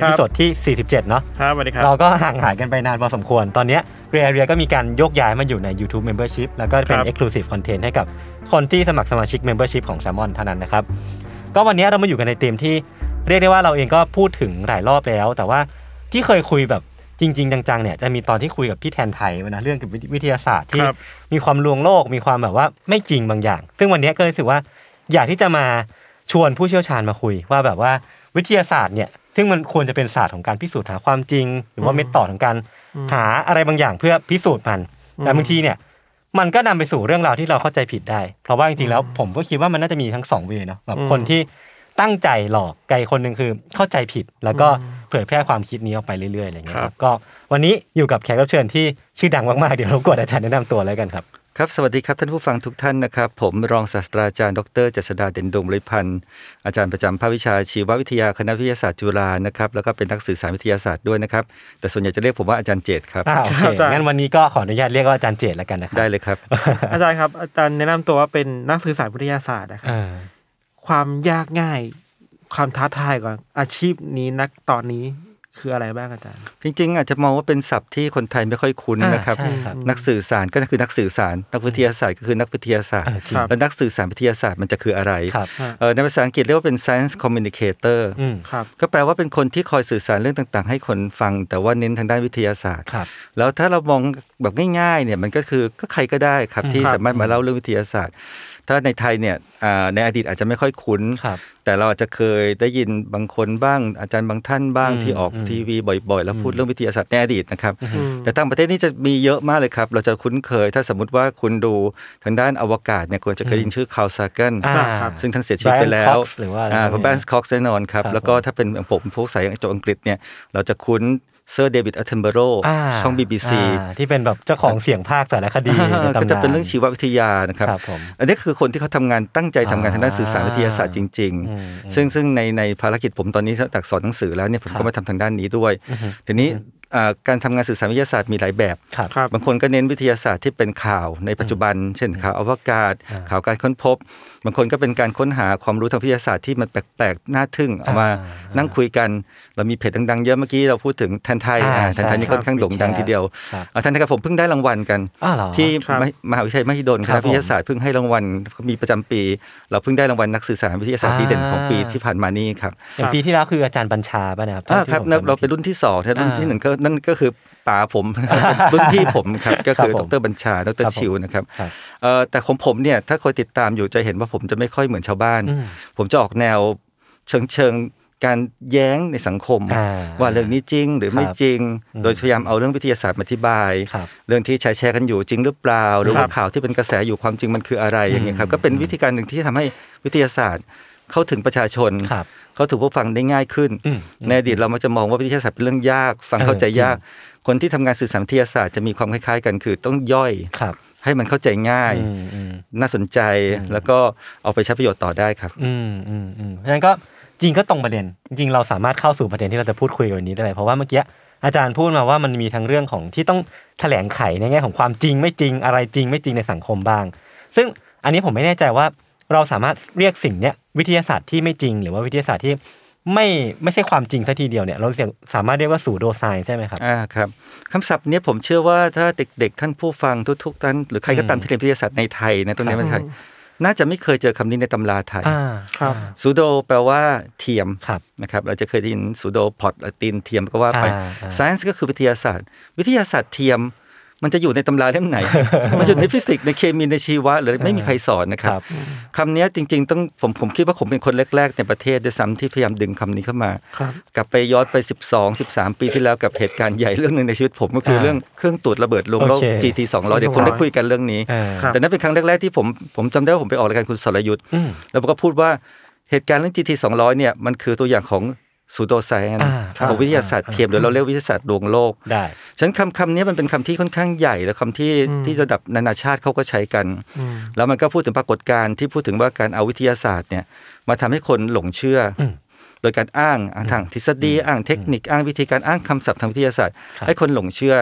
ครับที่สดที่ 47 เนาะครับสวัสดีครับ เราก็ห่างหายกันไปนานพอสมควร ตอนเนี้ย Gray Area ก็มีการโยกย้ายมาอยู่ใน YouTube Membership แล้วก็เป็น ครับ Exclusive Content ให้กับคนที่สมัครสมาชิก Membership ของ Salmon เท่านั้นนะครับ ก็วันนี้เรามาอยู่กันในธีมที่เรียกได้ว่าเราเองก็พูดถึงหลายรอบแล้ว แต่ว่าที่เคยคุยแบบจริง ๆ จังๆเนี่ยจะมีตอนที่คุยกับพี่แทนไทยนะเรื่องเกี่ยวกับวิทยาศาสตร์ที่ ครับ มีความลวงโลกมีความแบบว่าไม่จริงบางอย่าง ซึ่งวันนี้ก็เลยรู้สึกว่าอยากที่จะมาชวนผู้เชี่ยวชาญมาคุย ว่าแบบว่าวิทยาศาสตร์เนี่ย ซึ่งมันควรจะเป็นศาสตร์ของการพิสูจน์หาความจริง หรือว่าเมธอดของการหาอะไรบางอย่างเพื่อพิสูจน์มันแต่บางทีเนี่ย มันก็นำไปสู่เรื่องราวที่เราเข้าใจผิดได้ เพราะว่าจริงๆแล้วผมก็คิดว่ามันน่าจะมีทั้งสองเวย์เนาะแบบอืมคนที่ตั้งใจหลอกไกลคนหนึ่งคือเข้าใจผิด แล้วก็เผยแพร่ความคิดนี้ออกไปเรื่อยๆอะไรอย่างเงี้ยครับก็วันนี้อยู่กับแขกรับเชิญที่ชื่อดังมากๆเดี๋ยวรบกวนอาจารย์แนะนำตัวแล้วกันครับ ครับสวัสดีครับท่านผู้ฟังทุกท่านนะครับ ผมรองศาสตราจารย์ดรเจษดาเด่นดงบริพันธ์อาจารย์ประจำภาควิชาชีววิทยาคณะวิทยาศาสตร์จุฬานะครับแล้วก็เป็นนักสื่อสารวิทยาศาสตร์ด้วยนะครับ แต่ส่วนใหญ่จะเรียกผมว่าอาจารย์เจตครับอ่าโอเคอาจารย์งั้นวันนี้ก็ขออนุญาตเรียกว่าอาจารย์เจตแล้วกันนะครับได้เลยครับ อาจารย์ครับอาจารย์แนะนำตัวว่าเป็นนักสื่อสารวิทยาศาสตร์นะครับเออความยากง่าย ความท้าทายก่อนอาชีพนี้นักตอนนี้ คืออะไรบ้างอาจารย์ จริง ๆ อาจจะมองว่าเป็นศัพท์ที่คนไทยไม่ค่อยคุ้นอ่านะครับใช่ครับ นักสื่อสารก็คือนักสื่อสาร นักวิทยาศาสตร์ก็คือนักวิทยาศาสตร์เออจริงครับแล้วนักสื่อสารวิทยาศาสตร์มันจะคืออะไรครับเอ่อในภาษาอังกฤษเรียกว่าเป็น science communicator อืมครับก็แปลว่าเป็นคนที่คอยสื่อสารเรื่องต่าง ๆ ให้คนฟัง แต่ว่าเน้นทางด้านวิทยาศาสตร์ครับแล้วถ้าเรามอง แบบง่ายๆเนี่ยมันก็คือก็ใครก็ได้ครับที่ครับสามารถมาเล่าเรื่องวิทยาศาสตร์ ถ้าในไทยเนี่ยอ่าในอดีตอาจจะไม่ค่อยคุ้นครับแต่เราอาจจะเคยได้ยินบางคนบ้าง อาจารย์บางท่านบ้างอืมที่ออกอืมทีวีบ่อยๆ แล้วพูดอืมเรื่องวิทยาศาสตร์ในอดีตนะครับอืมแต่ต่างประเทศนี่จะมีเยอะมากเลยครับ เราจะคุ้นเคย ถ้าสมมติว่าคุณดูทางด้านอวกาศเนี่ยควรจะเคยได้ยินชื่อ Carl Sagan อ่าครับซึ่งท่านเสียชีวิตไปแล้ว Brian Cox หรือว่าอะไรอ่าพวกนี้คุณ Brian Cox แน่นอนครับครับแล้วก็ถ้าเป็นอย่างผมพวกสายจบอังกฤษเนี่ยเราจะคุ้น เซอร์ David Attenborough อ่าช่อง BBC อ่าที่เป็นแบบเจ้าของเสียงภาคสารคดีในตำนานก็จะเป็นเรื่องชีววิทยานะครับครับผมอันนี้คือคนที่เขาทำงานตั้งใจทำงานทางด้านสื่อสารวิทยาศาสตร์จริงอืมๆซึ่งซึ่งในในภารกิจผมตอนนี้จากสอนหนังสือแล้วเนี่ยผมครัก็มาทำทางด้านนี้ด้วยอือฮึทีนี้อ่า การทำงานสื่อสารวิทยาศาสตร์มีหลายแบบครับครับบางคนก็เน้นวิทยาศาสตร์ที่เป็นข่าวในปัจจุบัน เช่นข่าวอวกาศอ่าข่าวการค้นพบ บางคนก็เป็นการค้นหาความรู้ทางวิทยาศาสตร์ที่มันแปลกๆน่าทึ่งเอามาอ่านั่งคุยกัน เรามีเพจดังๆเยอะเมื่อกี้เราพูดถึงแทนไทยอ่าอ่าแทนไทยนี่ใช่ค่อนข้างโด่งดังทีเดียวครับอ่าแทนไทยกับผมเพิ่งได้รางวัลกันอ้าวเหรอที่ครับมหมหาวิทยาลัยมหิดลคครัณะบผมวิทยาศาสตร์เพิ่งให้รางวัลเขามีประจำปี เราเพิ่งได้รางวัลนักสื่อสารวิทยาศาสตร์ดีเด่นของปีอ่าที่ผ่านมานี่ครับอย่างปีที่แล้วคืออาจารย์บัญชาป่ะนะครับอ่าครับที่ผมจำไม่เราผิดเป็นรุ่นที่สองถ้ารุ่นอ่าที่หนึ่งก็นั่นก็คือป๋าผมรุ่นพี่ผมครับก็คือครับดผมรบัญชาดครัรบผมชิวนะครับครับเอ่อแต่ของผมเนี่ยถ้าคอยติดตามอยู่จะเห็นว่าผมจะไม่ค่อยเหมือนชาวบ้านอืมผมจะออกแนวเชิงเชิงการแย้งในสังคมอ่าว่าเรื่องนี้จริงหรือไม่ครับจริงอืมโดยพยายามเอาเรื่องวิทยาศาสตร์มาอธิบายครับเรื่องที่แชร์แชร์กันอยู่จริงหรือเปล่า หรือครัว่าบข่าวที่เป็นกระแสอยู่ความจริงมันคืออะไรอย่างเงี้ยครับก็เป็นวิธีการหนึ่งที่ทำให้วิทยาศาสตร์ เข้าถึงประชาชนครับเข้าถึงผู้ฟังได้ง่ายขึ้นอืมในอดีตเรามักจะมองว่าวิทยาศาสตร์เป็นเรื่องยาก ฟังเออเข้าใจยากจริคนที่ทำงานสื่อสารวิทยาศาสตร์จะมีความคล้ายๆ กันคือต้องย่อยครับให้มันเข้าใจง่ายอืมอืมน่าสนใจแล้วก็เอาไปใช้ประโยชน์ต่อได้ครับ อืมอืมอืมเพราะฉะนั้นก็จริงก็ตรงประเด็น จริงเราสามารถเข้าสู่ประเด็นที่เราจะพูดคุยกันวันนี้ได้เลยเพราะว่าเมื่อกี้อาจารย์พูดมาว่ามันมีทั้งเรื่องของที่ต้องแถลงไขในแง่ของความจริงไม่จริงอะไรจริงไม่จริงในสังคมบ้าง ซึ่งอันนี้ผมไม่แน่ใจว่า เราสามารถเรียกสิ่งเนี้ยวิทยาศาสตร์ที่ไม่จริง หรือว่าวิทยาศาสตร์ที่ไม่ไม่ใช่ความจริงซะทีเดียวเนี่ยเราสามารถเรียกว่าสูโดไซน์ใช่ไหมครับอ่าครับคำศัพท์เนี้ยผมเชื่อว่าถ้าเด็กๆ ท่านผู้ฟังทุกๆท่านหรือใครก็ตามอืมที่เรียนวิทยาศาสตร์ในไทยนะตรงนี้ครับในไทยน่าจะไม่เคยเจอคำนี้ในตำราไทยอ่าครับซูโดแปลว่าเทียมครับนะครับเราจะเคยได้ยินซูโดพอดตินเทียมก็ว่าไปอ่าอ่า science ก็คือวิทยาศาสตร์ วิทยาศาสตร์เทียม มันจะอยู่ในตำราเล่มไหน มันอยู่ในฟิสิกส์ในเคมีในชีวะหรือไม่มีใครสอนนะครับคำนี้จริง ๆ ต้องผมผมคิดว่าผมเป็นคนแรก ๆ ในประเทศด้วยซ้ำที่พยายามดึงคำนี้เข้ามาครับกลับไปย้อนไป 12 13 ปีที่แล้วกับเหตุการณ์ใหญ่เรื่องหนึ่งในชีวิตผมก็คืออ่าเรื่องเครื่องตรวจระเบิดลวงโลกโอเค GT 200เดี๋ยวคนได้คุยกันเรื่องนี้เออครับแต่นั่นเป็นครั้งแรกๆที่ผมผมจำได้ว่าผมไปออกรายการคุณสรยุทธ์อืมแล้วผมก็พูดว่าเหตุการณ์เรื่อง GT 200เนี่ยมันคือตัวอย่างของ pseudoscience อ่าครับของวิทยาศาสตร์เทียมหรือเราเรียกวิทยาศาสตร์ลวงโลกได้ฉะนันคำคำนี้มันเป็นคำที่ค่อนข้างใหญ่และคำที่อืมที่ระดับนานาชาติเขาก็ใช้กันอืมแล้วมันก็พูดถึงปรากฏการณ์ที่พูดถึงว่าการเอาวิทยาศาสตร์เนี่ยมาทำให้คนหลงเชื่ออมโดยการอ้างอ้างทางทฤษฎีอ้างเทคนิคอ้างวิธีการอ้างคำศัพท์ทางวิทยาศาสตร์ครับให้คนหลงเชื่อ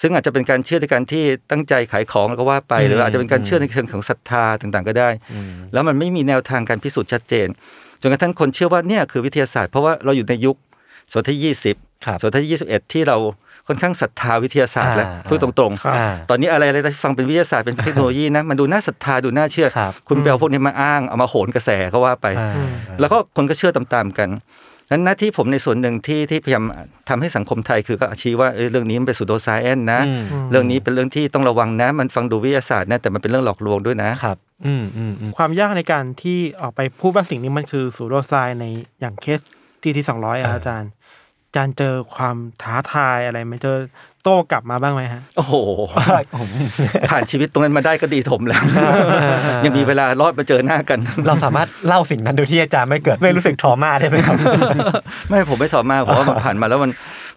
ซึ่งอาจจะเป็นการเชื่อในการที่ตั้งใจขายของแล้วก็ว่าไปอืมหรืออาจจะเป็นการเชื่อในเชิงของศรัทธาต่างๆ ก็ได้อืมแล้วมันไม่มีแนวทางการพิสูจน์ชัดเจน จนกระทั่งคนเชื่อว่าเนี่ยคือวิทยาศาสตร์เพราะว่าเราอยู่ในยุคศตวรรษที่20ครับศตวรรษที่21 ที่เราค่อนข้างศรัทธาวิทยาศาสตร์แล้วอ่าพูดตรงครับอ่าๆตอนนี้อะไรอะไรที่ฟังเป็นวิทยาศาสตร์เป็นเทคโนโลยีนะมันดูน่าศรัทธาดูน่าเชื่อครับคุณไปเอาพวกนี้มาอ้างเอามาโหนกระแสก็ว่าไปอ่าแล้วก็คนก็เชื่อตามๆกันนั้นหน้าที่ผมในส่วนหนึ่งที่ที่พยายามทำให้สังคมไทยคือก็ชี้ว่าเอ้ยเรื่องนี้มันเป็นสุโดไซแอนนะอืมเรื่องนี้เป็นเรื่องที่ต้องระวังนะ มันฟังดูวิทยาศาสตร์นะแต่มันเป็นเรื่องหลอกลวงด้วยนะครับอืมอืมอืม ความยากในการที่ออกไปพูดว่าสิ่งนี้มันคือสูโดไซน์ในอย่างเคสที่ที่สองร้อยอะอาจารย์อาจารย์เจอความท้าทายอะไรไหมเจอโต้กลับมาบ้างไหมฮะ โอ้โห ผ่านชีวิตตรงนั้นมาได้ก็ดีถมแล้ว ยังมีเวลารอดมาเจอหน้ากัน เราสามารถเล่าสิ่งนั้นโดยที่อาจารย์ไม่เกิดไม่รู้สึกทรมาได้ไหมครับ ไม่ผมไม่ถอดมากเพราะว่ามันผ่านมาแล้วมัน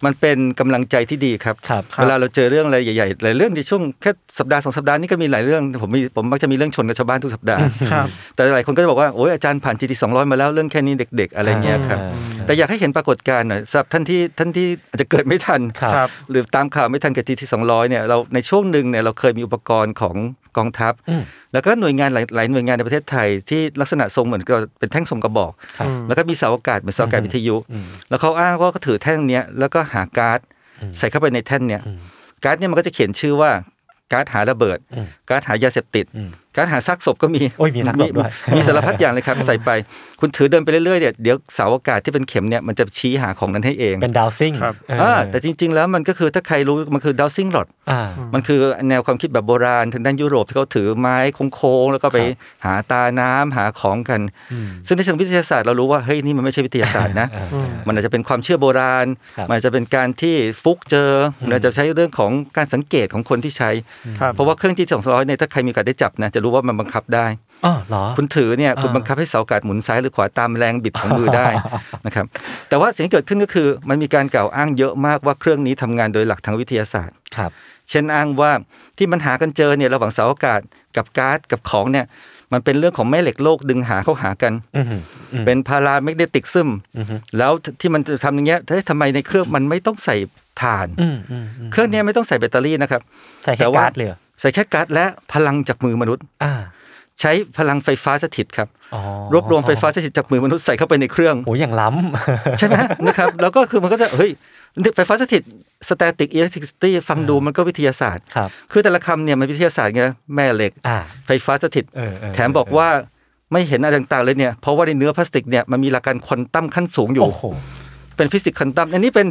มันเป็นกำลังใจที่ดีครับครับเวลาเราเจอเรื่องอะไรใหญ่ๆหลายเรื่องในช่วงแค่สัปดาห์สองสัปดาห์นี้ก็มีหลายเรื่องผมมีผมมักจะมีเรื่องชนกับชาวบ้านทุกสัปดาห์ครับแต่หลายคนก็จะบอกว่าโอ้ยอาจารย์ผ่าน GT 200มาแล้วเรื่องแค่นี้เด็ก ๆ อะไรเงี้ยครับอ่าแต่อยากให้เห็นปรากฏการณ์หน่อยสำหรับท่านที่ท่านที่อาจจะเกิดไม่ทันครับครับหรือตามข่าวไม่ทันกับ GT 200เนี่ยเราในช่วงหนึ่งเนี่ยเราเคยมีอุปกรณ์ของ กองทัพอืมแล้วก็หน่วยงานหลายหลายหน่วยงานในประเทศไทยที่ลักษณะทรงเหมือนกับเป็นแท่งทรงกระบอกครับแล้วก็มีเสาอากาศเหมือนเสาอากาศวิทยุอืมแล้วเขาอ้างว่าเขาถือแท่งเนี้ยแล้วก็หาการ์ดอืมใส่เข้าไปในแท่นเนี่ยอืมการ์ดเนี่ยมันก็จะเขียนชื่อว่าการ์ดหาระเบิดอืมการ์ดหายาเสพติดอืม การ์ดหาซากศพก็มีโอ้ยมีซากศพด้วยมีสารพัดอย่างเลยครับใส่ไป คุณถือเดินไปเรื่อยๆเนี่ยเดี๋ยวเสาอากาศที่เป็นเข็มเนี่ยมันจะชี้หาของนั้นให้เองเป็นดาวซิ่งครับเอออ่าแต่จริง ๆ แล้วมันก็คือถ้าใครรู้มันคือดาวซิงหลอดอ่ามันคือแนวความคิดแบบโบราณทางด้านยุโรปที่เขาถือไม้โค้งๆแล้วก็ไปหาตาน้ำหาของกันอืมซึ่งในเชิงวิทยาศาสตร์เรารู้ว่าเฮ้ยนี่มันไม่ใช่วิทยาศาสตร์นะอืมมันอาจจะเป็นความเชื่อโบราณครับมันอาจจะเป็นการที่ฟุกเจอหรืออาจจะใช้เรื่องของการสังเกตของคนที่ใช้ครับเพราะว่าเครื่องที่สองร้อยเนี่ยถ้าใครมีโอกาสได้จับนะจะรู้ว่ามันบังคับได้อ๋อเหรอคุณถือเนี่ยคุณอ่าบังคับให้เสาอากาศหมุนซ้ายหรือขวาตามแรงบิดของมือได้นะครับแต่ว่าสิ่งที่เกิดขึ้นก็คือมันมีการกล่าวอ้างเยอะมากว่าเครื่องนี้ทำงานโดยหลักทางวิทยาศาสตร์ครับ เช่นอ้างว่าที่มันหากันเจอเนี่ยระหว่างเสาอากาศกับก๊าซกับของเนี่ยมันเป็นเรื่องของแม่เหล็กโลกดึงหาเข้าหากันอืมอืมเป็นพาราแมกเนติกซึมอืมแล้วที่มันจะทำอย่างเงี้ยเฮ้ยทำไมในเครื่องมันไม่ต้องใส่ถ่านอืมอืมอืมเครื่องเนี้ยไม่ต้องใส่แบตเตอรี่นะครับ ใส่แค่แต่ว่าการ์ดเลยเหรอ ใส่แค่ก๊าซและพลังจากมือมนุษย์อ่าใช้พลังไฟฟ้าสถิตครับอ๋อรวบรวมไฟฟ้าสถิตจากมือมนุษย์ใส่เข้าไปในเครื่องโหอย่างล้ำใช่ไหมนะครับ แล้วก็คือมันก็จะเฮ้ยไฟฟ้าสถิต static electricity ฟังดูมันก็วิทยาศาสตร์ครับคือแต่ละคำเนี่ยมันวิทยาศาสตร์ไงนะแม่เหล็กอ่าไฟฟ้าสถิตเออเออแถมบอกว่าไม่เห็นอะไรต่างๆเลยเนี่ยเพราะว่าในเนื้อพลาสติกเนี่ยมันมีหลักการควอนตัมขั้นสูงอยู่โอ้โหเป็นฟิสิกส์ควอนตัมอันนี้เป็น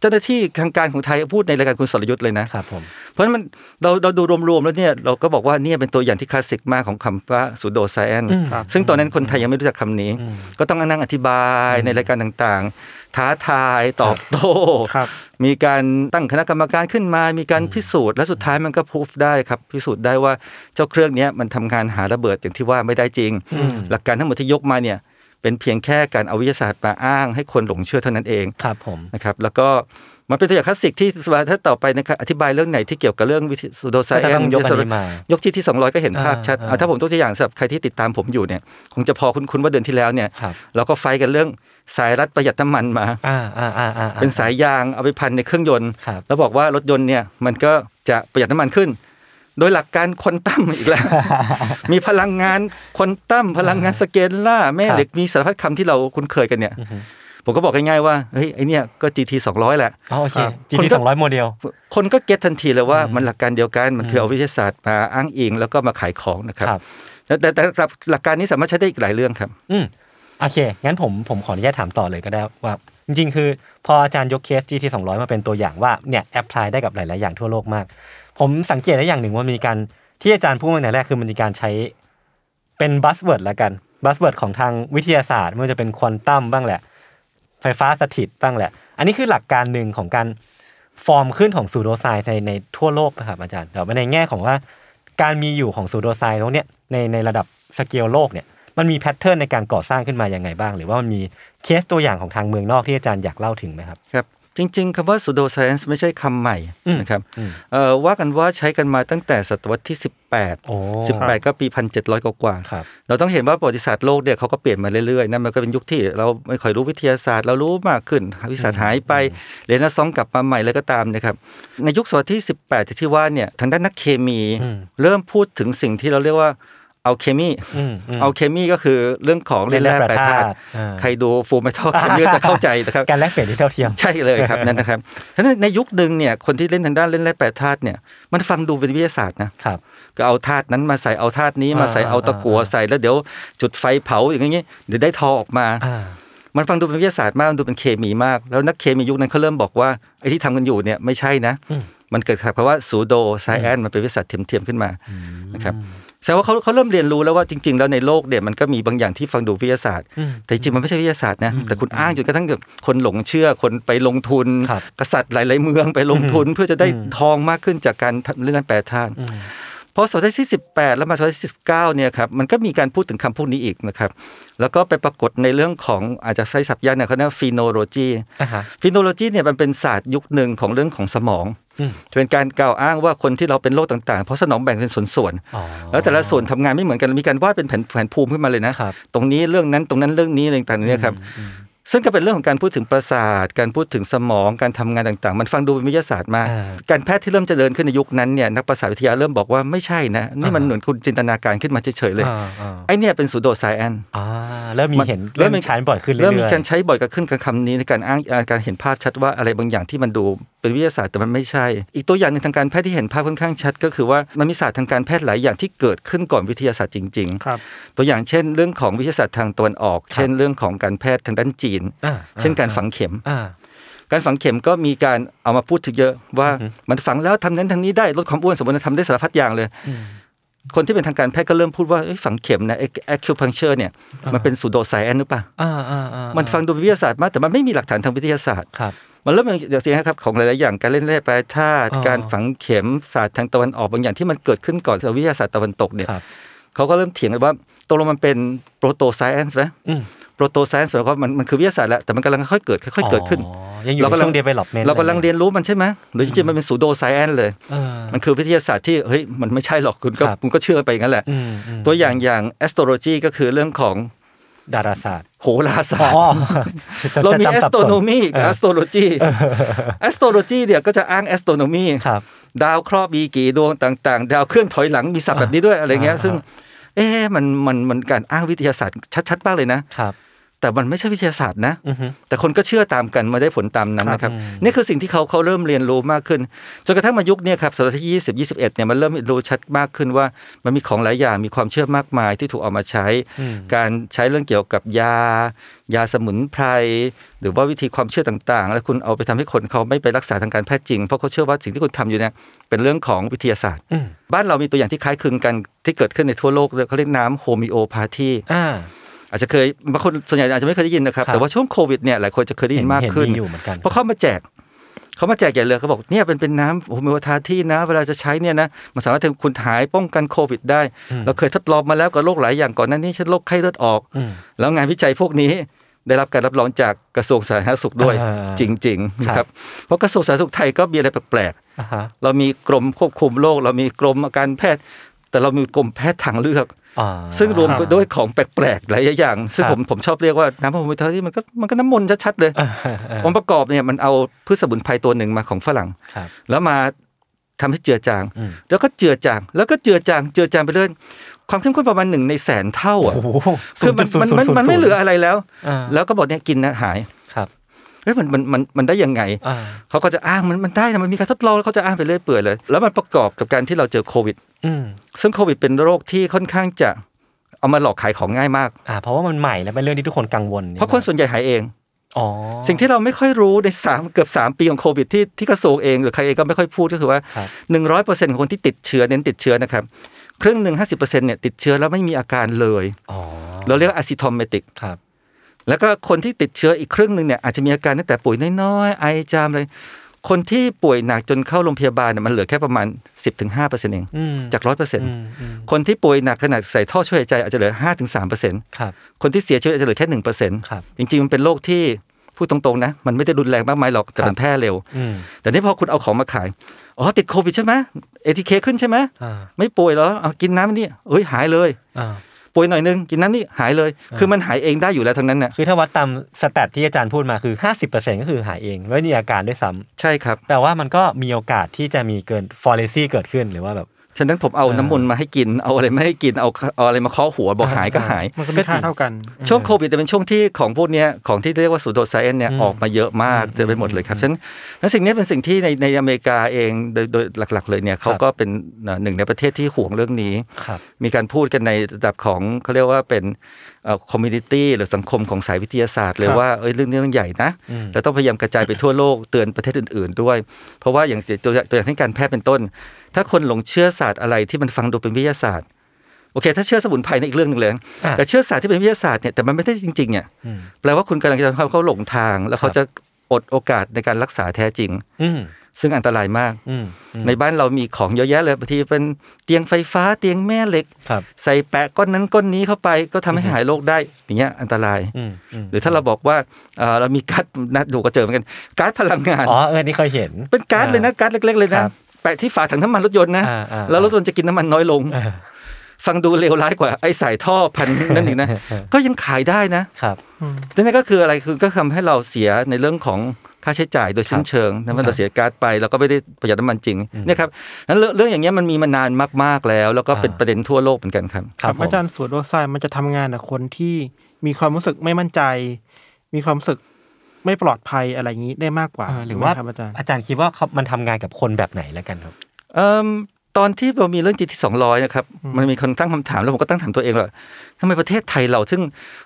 เจ้าหน้าที่ทางการของไทยพูดในรายการคุณสรยุทธ์เลยนะครับผมเพราะฉะนั้นมันเราเราดูรวมๆแล้วเนี่ยเราก็บอกว่าเนี่ยเป็นตัวอย่างที่คลาสสิกมากของคำว่า pseudoscience อืมครับซึ่งตอนนั้นคนไทยยังไม่รู้จักคำนี้อืมก็ต้องนั่งอธิบายในรายการต่างๆ ท้าทายตอบโต้ครับมีการตั้งคณะกรรมการขึ้นมา มีการพิสูจน์และสุดท้ายมันก็พูฟได้ครับพิสูจน์ได้ว่าเจ้าเครื่องเนี้ยมันทำงานหาระเบิดอย่างที่ว่าไม่ได้จริงอืมหลักการทั้งหมดที่ยกมาเนี่ย เป็นเพียงแค่การเอาวิทยาศาสตร์มาอ้างให้คนหลงเชื่อเท่านั้นเองครับผมนะครับแล้วก็มันเป็นตัวอย่างคลาสสิกที่ถ้าต่อไปนะครับอธิบายเรื่องไหนที่เกี่ยวกับเรื่องวิทยซูโดไซก็จะแอต้อนงยกอันนี้มายกที่ที่ 200 ก็เห็นภาพชัดอ่าเอาถ้าผมตัวอย่างสำหรับใครที่ติดตามผมอยู่เนี่ยคงจะพอคุ้นๆว่าเดือนที่แล้วเนี่ยครับเราก็ไฟท์กันเรื่องสายรัดประหยัดน้ำมันมาอ่าอ่าอ่าอ่าเป็นสายยางเอาไปพันในเครื่องยนต์ครับแล้วบอกว่ารถยนต์เนี่ยมันก็จะประหยัดน้ำมันขึ้น โดยหลักการควอนตัมอีกแล้ว มีพลังงานควอนตัมพลังงานสเกลล่าแม่เหล็กมีสารพัดคำที่เราคุ้นเคยกันเนี่ยอือฮึผมก็บอกง่ายๆว่าเฮ้ยไอเนี่ยก็ GT 200 แหละอ๋อโอเคครับ GT คนก็สองร้อยโมเดล คนก็เก็ตทันทีเลยว่าอืมมันหลักการเดียวกันมันคือเอาวิทยาศาสตร์มาอ้างอิงแล้วก็มาขายของนะครับครับแต่แต่แต่หลักหลักการนี้สามารถใช้ได้อีกหลายเรื่องครับ อืมโอเค งั้นผมผมขออนุญาตถามต่อเลยก็ได้ว่า จริง ๆ คือ พออาจารย์ยก case GT 200 มาเป็นตัวอย่างว่าเนี่ย apply ได้กับหลาย ๆ อย่างทั่วโลกมาก ผมสังเกตได้อย่างหนึ่งว่ามีการที่อาจารย์พูดมาในแรกคือมันมีการใช้เป็น buzzword ละกัน buzzword ของทางวิทยาศาสตร์ไม่ว่าจะเป็นควอนตัมบ้างแหละ ไฟฟ้าสถิตบ้างแหละ อันนี้คือหลักการหนึ่งของการฟอร์มขึ้นของ pseudoscience ในในทั่วโลกนะครับอาจารย์แต่ว่าในแง่ของว่าการมีอยู่ของ pseudoscience พวกเนี้ยในในระดับสเกลโลกเนี่ยมันมี pattern ในการก่อสร้างขึ้นมายังไงบ้าง หรือว่ามันมีเคสตัวอย่างของทางเมืองนอกที่อาจารย์อยากเล่าถึงไหมครับ ครับ จริง ๆคำว่า pseudo science ไม่ใช่คำใหม่อืมนะครับอืมเอ่อว่ากันว่าใช้กันมาตั้งแต่ศตวรรษที่ 18โอ้18 ก็ปี 1,700 กว่าๆครับเราต้องเห็นว่าประวัติศาสตร์โลกเนี่ยเขาก็เปลี่ยนมาเรื่อยๆนั่นมันก็เป็นยุคที่เราไม่ค่อยรู้วิทยาศาสตร์ เรารู้มากขึ้นวิทยาศาสตร์หายไปเรียนนักซ้อมกลับมาใหม่เลยก็ตามนะครับในยุคศตวรรษที่ 18 ที่ว่าเนี่ยทางด้านนักเคมีอืมเริ่มพูดถึงสิ่งที่เราเรียกว่า เอาเคมีอืมอืมเอาเคมีก็คือเรื่องของเล่นแร่แร่แปรธาตุแปรธาตุอ่าใครดูฟูมเมทัลเคมีจะเข้าใจนะครับการแลกเปลี่ยนที่เท่าเทียมใช่เลยครับนั่นนะครับฉะนั้นในยุคหนึ่งเนี่ยคนที่เล่นทางด้านเล่นแร่แปรธาตุเนี่ยมันฟังดูเป็นวิทยาศาสตร์นะครับก็เอาธาตุนั้นมาใส่เอาธาตุนี้มาใส่อ่าเอาตะกั่วอ่าใส่แล้วเดี๋ยวจุดไฟเผาอย่างงี้เดี๋ยวได้ทอออกมาอ่ามันฟังดูเป็นวิทยาศาสตร์มากมันดูเป็นเคมีมาก แล้วนักเคมียุคนั้นเขาเริ่มบอกว่าไอ้ที่ทำกันอยู่เนี่ยไม่ใช่นะอืมมันเกิดจากเพราะว่า pseudoscience มันเป็นวิทยาศาสตร์เทียมๆขึ้นมานะครับ แสดงว่าเขาเขาเริ่มเรียนรู้แล้วว่าจริง ๆ แล้วในโลกเนี่ยมันก็มีบางอย่างที่ฟังดูวิทยาศาสตร์อืมแต่จริงๆมันไม่ใช่วิทยาศาสตร์นะแต่คุณอ้างจนกระทั่งแบบคนหลงเชื่อคนไปลงทุนครับกษัตริย์หลายๆเมืองไปลงทุนเพื่อจะได้อืมทองมากขึ้นจากการเล่นแปรธาตุอืมพอศตวรรษที่ 18 แล้วมาศตวรรษที่ 19 เนี่ยครับมันก็มีการพูดถึงคำพวกนี้อีกนะครับ แล้วก็ไปปรากฏในเรื่องของอาจจะใช้ศัพท์ยากหน่อยเขาเรียก phrenologyอ่าฮะ phrenology เนี่ยมันเป็นศาสตร์ยุคหนึ่งของเรื่องของสมองอืมจะ เป็นการกล่าวอ้างว่าคนที่เราเป็นโรคต่างๆ เพราะสมองแบ่งเป็นส่วนอ๋อๆแล้วแต่ละส่วนทำงานไม่เหมือนกันมีการวาดเป็นแผนแผนภูมิขึ้นมาเลยนะครับตรงนี้เรื่องนั้นตรงนั้นเรื่องนี้อะไรต่างๆเนี่ยครับอืมซึ่งก็เป็นเรื่องของการพูดถึงประสาท การพูดถึงสมอง การทำงานต่างๆ มันฟังดูเป็นวิทยาศาสตร์มากอ่าการแพทย์ที่เริ่มเจริญขึ้นในยุคนั้นเนี่ยนักประสาทวิทยาเริ่มบอกว่าไม่ใช่นะ นี่มันอ่าเหมือนคุณจินตนาการขึ้นมาเฉยๆเลยอ่าอ่าไอเนี่ยเป็น pseudoscience อ่าเริ่มมีเห็นเริ่เริ่มมมีมีใช้บ่อยขึ้นเรื่อยๆเริ่มมีการใช้บ่อยกับขึ้นกับคำนี้ในการอ้างอ่าการเห็นภาพชัดว่าอะไรบางอย่างที่มันดูเป็นวิทยาศาสตร์แต่มันไม่ใช่ อีกตัวอย่างหนึ่งทางการแพทย์ที่เห็นภาพค่อนข้างชัด ก็คือว่ามันมีศาสตร์ทางการแพทย์หลายอย่างที่เกิดขึ้นก่อนวิทยาศาสตร์จริงครับๆตัวอย่างเช่น เรื่องของวิทยาศาสตร์ทางตะวันออก เช่นเรื่องของการแพทย์ทางด้านจีนอ่าเช่นการฝังเข็มอ่าการฝังเข็มก็มีการเอามาพูดถึงเยอะว่าอือฮึมันฝังแล้วทำนั้นทำนี้ได้ลดความอ้วนสมมติทำได้สารพัดอย่างเลยอืมคนที่เป็นทางการแพทย์ก็เริ่มพูดว่าเอ้ยฝังเข็มนะ acupuncture เนี่ยอ่ามันมันเป็น pseudoscience หรือเปล่าอ่าอ่าอ่ามันฟังดูเป็นวิทยาศาสตร์มากแต่มันไม่มีหลักฐานทางวิทยาศาสตร์ครับ มันเริ่มมีอย่างนี้ครับของหลาย ๆ อย่างการเล่นแร่แปรธาตุอ๋อการฝังเข็มศาสตร์ทางตะวันออกบางอย่างที่มันเกิดขึ้นก่อนวิทยาศาสตร์ตะวันตกเนี่ยครับเขาก็เริ่มเถียงกันว่าตกลงมันเป็น protoscience ไหมอืม protoscience แปลว่ามันมันคือวิทยาศาสตร์แหละแต่มันกำลังค่อยๆเกิดค่อยๆเกิดขึ้นอ๋อยังอยู่ในช่วง development เรากำลังเรียนรู้มันใช่ไหมหรือจริงๆมันเป็นสูโดไซแอนเลยเออมันคือวิทยาศาสตร์ที่เฮ้ยมันไม่ใช่หรอกคุณก็ครับคุณก็เชื่อไปอย่างนั้นแหละอืมอืมตัวอย่างอย่าง astrology ก็คือเรื่องของ ดาราศาสตร์ โหราศาอ๋สอตร์เรามีจะจำสับสน astronomy กับเออ astrology astrology เนี่ยก็จะอ้าง astronomy ครับดาวเคราะห์มีกี่ดวงต่างๆ ดาวเคลื่อนถอยหลังมีศัพท์แบบนี้ด้วยอะไรเงี้ยอ่าซึ่ง เอ๊ะมันมันมันการอ้างวิทยาศาสตร์ชัดๆมากเลยนะครับ แต่มันไม่ใช่วิทยาศาสตร์นะอือฮึแต่คนก็เชื่อตามกันมาได้ผลตามนั้นนะครับครับอืมนี่คือสิ่งที่เขาเขาเริ่มเรียนรู้มากขึ้น จนกระทั่งมายุคเนี้ครับศตวรรษที่20 21เนี่ยมันเริ่มรู้ชัดมากขึ้นว่ามันมีของหลายอย่างมีความเชื่อมากมายที่ถูกเอามาใช้อืมการใช้เรื่องเกี่ยวกับยา ยาสมุนไพรหรือว่าวิธีความเชื่อต่างๆ แล้วคุณเอาไปทำให้คนเขาไม่ไปรักษาทางการแพทย์จริง เพราะเขาเชื่อว่าสิ่งที่คุณทำอยู่เนี่ยเป็นเรื่องของวิทยาศาสตร์อืมบ้านเรามีตัวอย่างที่คล้ายคลึงกันที่เกิดขึ้นในทั่วโลกเลยเขาเรียกน้ำโฮมิโอพาธี อ่าอาจจะเคยบางคนส่วนใหญ่อาจจะไม่เคยได้ยินนะครับครับ แต่ว่าช่วงโควิดเนี่ยหลายคนจะเคยได้ยินมากขึ้นเห็มีอยู่เหมือนกันเพราะเขามาแจกเขามาแจกใหญ่เลยเขาบอกเนี่ยเป็นเป็นน้ำโฮมิโอพาธีนะ เวลาจะใช้เนี่ยนะมันสามารถทำให้คุณหายป้องกันโควิดได้อืมเราเคยทดลองมาแล้วกับโรคหลายอย่างก่อนหนั้นนี่เช่นโรคไข้เลือดออกอืมแล้วงานวิจัยพวกนี้ได้รับการรับรองจากกระทรวงสาธารณสุขด้วยอ่าจริงๆนะคครัรับบเพราะกระทรวงสาธารณสุขไทยก็มีอะไรแปลกอ่าฮะๆเรามีกรมควบคุมโรคเรามีกรมการแพทย์ แต่เรามีกรมแพทย์ทางเลือกอ่า ซึ่งรวมไปด้วยของแปลกๆหลายอย่าง ซึ่งครับผมผมชอบเรียกว่าน้ำพระพุทธที่มันก็มันก็น้ำมนต์ชัดๆเลยอ่าอ่าองค์ประกอบเนี่ยมันเอาพืชสมุนไพรตัวหนึ่งมาของฝรั่งครับแล้วมาทำให้เจือจางอืมแล้วก็เจือจาง แล้วก็เจือจาง เจือจางไปเรื่อยความเข้มข้นประมาณหนึ่งในแสนเท่าอะโอ้โหคือมันมันมันมันไม่เหลืออะไรแล้วอ่าแล้วก็บอกเนี่ยกินนะหายครับเฮ้ยมันมันมันมันได้ยังไงอ่าเขาก็จะอ้างมันมันได้นะมันมีการทดลองแล้วเขาจะอ้างไปเรื่อยเปื่อยเลย แล้วมันประกอบกับการที่เราเจอโควิดอืมซึ่งโควิดเป็นโรคที่ค่อนข้างจะเอามาหลอกขายของง่ายมากอ่าเพราะว่ามันใหม่และเป็นเรื่องที่ทุกคนกังวล เพราะคนส่วนใหญ่หายเองอ๋อสิ่งที่เราไม่ค่อยรู้ในสามเกือบสามปีของโควิดที่ที่กระทรวงเองหรือใครเองก็ไม่ค่อยพูดก็คือว่าครับหนึ่งร้อยเปอร์เซ็นต์ของคนที่ติดเชื้อเน้นติดเชื้อนะครับครึ่งหนึ่งห้าสิบเปอร์เซ็นต์เนี่ยติดเชื้อแล้วไม่มีอาการเลยอ๋อเราเรียกว่า asymptomatic ครับ แล้วก็คนที่ติดเชื้ออีกครึ่งหนึ่งเนี่ยอาจจะมีอาการตั้งแต่ป่วยน้อยๆไอจามเลยคนที่ป่วยหนักจนเข้าโรงพยาบาลเนี่ยมันเหลือแค่ประมาณ 10-5%เองอืมจาก 100%อืมอืมคนที่ป่วยหนักขนาดใส่ท่อช่วยหายใจอาจจะเหลือ 5-3%ครับคนที่เสียชีวิตอาจจะเหลือแค่ 1%ครับจริงๆ มันเป็นโรคที่พูดตรงๆนะมันไม่ได้รุนแรงมากมายหรอกแต่มันแพร่เร็วอืมแต่นี่พอคุณเอาของมาขาย อ๋อ ติดโควิดใช่ไหมเอทีเคขึ้นใช่ไหมอ่าไม่ป่วยเหรอเอากินน้ำนี่เอ้ยหายเลยอ่า ป่วยหน่อยนึงกินน้ำนี่หายเลย คือมันหายเองได้อยู่แล้วทั้งนั้นน่ะคือถ้าวัดตามสแตทที่อาจารย์พูดมาคือ 50%ก็คือหายเองไม่มีอาการด้วยซ้ำใช่ครับแปลว่ามันก็มีโอกาสที่จะมีเกินฟอเรซี่เกิดขึ้นหรือว่าแบบ ฉะนั้นผมเอาอ่าน้ำมนต์มาให้กินเอาอะไรไม่ให้กินเอาเอาอะไรมาเคาะหัวบอกหายก็หายมันก็มีค่าเท่ากันช่วงโควิดจะเป็นช่วงที่ของพวกเนี้ยของที่เรียกว่า pseudoscience เนี่ยอืมออกมาเยอะมากอืมเต็มไปหมดเลยครับอืมฉะนั้นและสิ่งนี้เป็นสิ่งที่ในในอเมริกาเองโดยโดยหลัก ๆ เลยเนี่ยเขาก็เป็นหนึ่งในประเทศที่ห่วงเรื่องนี้ครับมีการพูดกันในระดับของเขาเรียกว่าเป็น community หรือสังคมของสายวิทยาศาสตร์เลยครับว่าเอ้ยเรื่องนี้เรื่องใหญ่นะอืมเราต้องพยายามกระจายไปทั่วโลกเตือนประเทศอื่น ๆ ด้วย เพราะว่าอย่างตัวอย่างตัวอย่างที่การแพทย์เป็นต้น ถ้าคนหลงเชื่อศาสตร์อะไรที่มันฟังดูเป็นวิทยาศาสตร์โอเค ถ้าเชื่อสมุนไพรในนอีกเรื่องหนึ่งเลยอะแต่เชื่อศาสตร์ที่เป็นวิทยาศาสตร์เนี่ยแต่มันไม่ได้จริงๆเนี่ยอืมแปลว่าคุณกำลังจะทำให้เขาหลงทาง แล้วเขาจะอดโอกาสในการรักษาแท้จริงอืมซึ่งอันตรายมากอืมอืม ในบ้านเรามีของเยอะแยะเลยบางทีเป็นเตียงไฟฟ้าเตียงแม่เหล็กครับใส่แปะก้อนนั้นก้อนนี้เข้าไปก็ทำให้หายโรคได้อย่างเงี้ยอันตรายอืมอืมหรือถ้าเราบอกว่าเอ่อเรามีการ์ดนัดดูก็เจอเหมือนกันการ์ดพลังงานอ๋อเออนี่เคยเห็น เป็นการ์ดเลยนะการ์ดเล็ก ๆ เลยคนะรับแปะที่ฝาถังน้ำมันรถยนต์นะอ่าอ่าแล้วรถยนต์จะกินน้ำมันน้อยลงเออฟังดูเลวร้ายกว่าไอ้สายท่อพันนั่นอีกนะเออก็ยังขายได้นะครับนั่นก็คืออะไรคือก็ทำให้เราเสียในเรื่องของ ค่าใช้จ่ายโดยสิ้นเชิงนะว่าเราเสียการ์ดไปแล้วก็ไม่ได้ประหยัดน้ำมันจริงเนี่ยครับนั้นเรื่องเรื่องอย่างเงี้ยมันมีมานานมากๆแล้ว แล้วก็เป็นอ่าประเด็นทั่วโลกเหมือนกันครับครับผมอาจารย์สูตรโดไซน์มันจะทำงานกับคนที่มีความรู้สึกไม่มั่นใจ มีความรู้สึกไม่ปลอดภัยอะไรอย่างนี้ได้มากกว่าเออหรือว่าไมครับอาจารย์อาจารย์คิดว่าเขามันทำงานกับคนแบบไหนแล้วกันครับเอิ่ม ตอนที่เรามีเรื่อง GT 200 นะครับ มันมีคนตั้งคำถามแล้วผมก็ตั้งถามตัวเองว่าทำไมประเทศไทยเรา ซึ่ง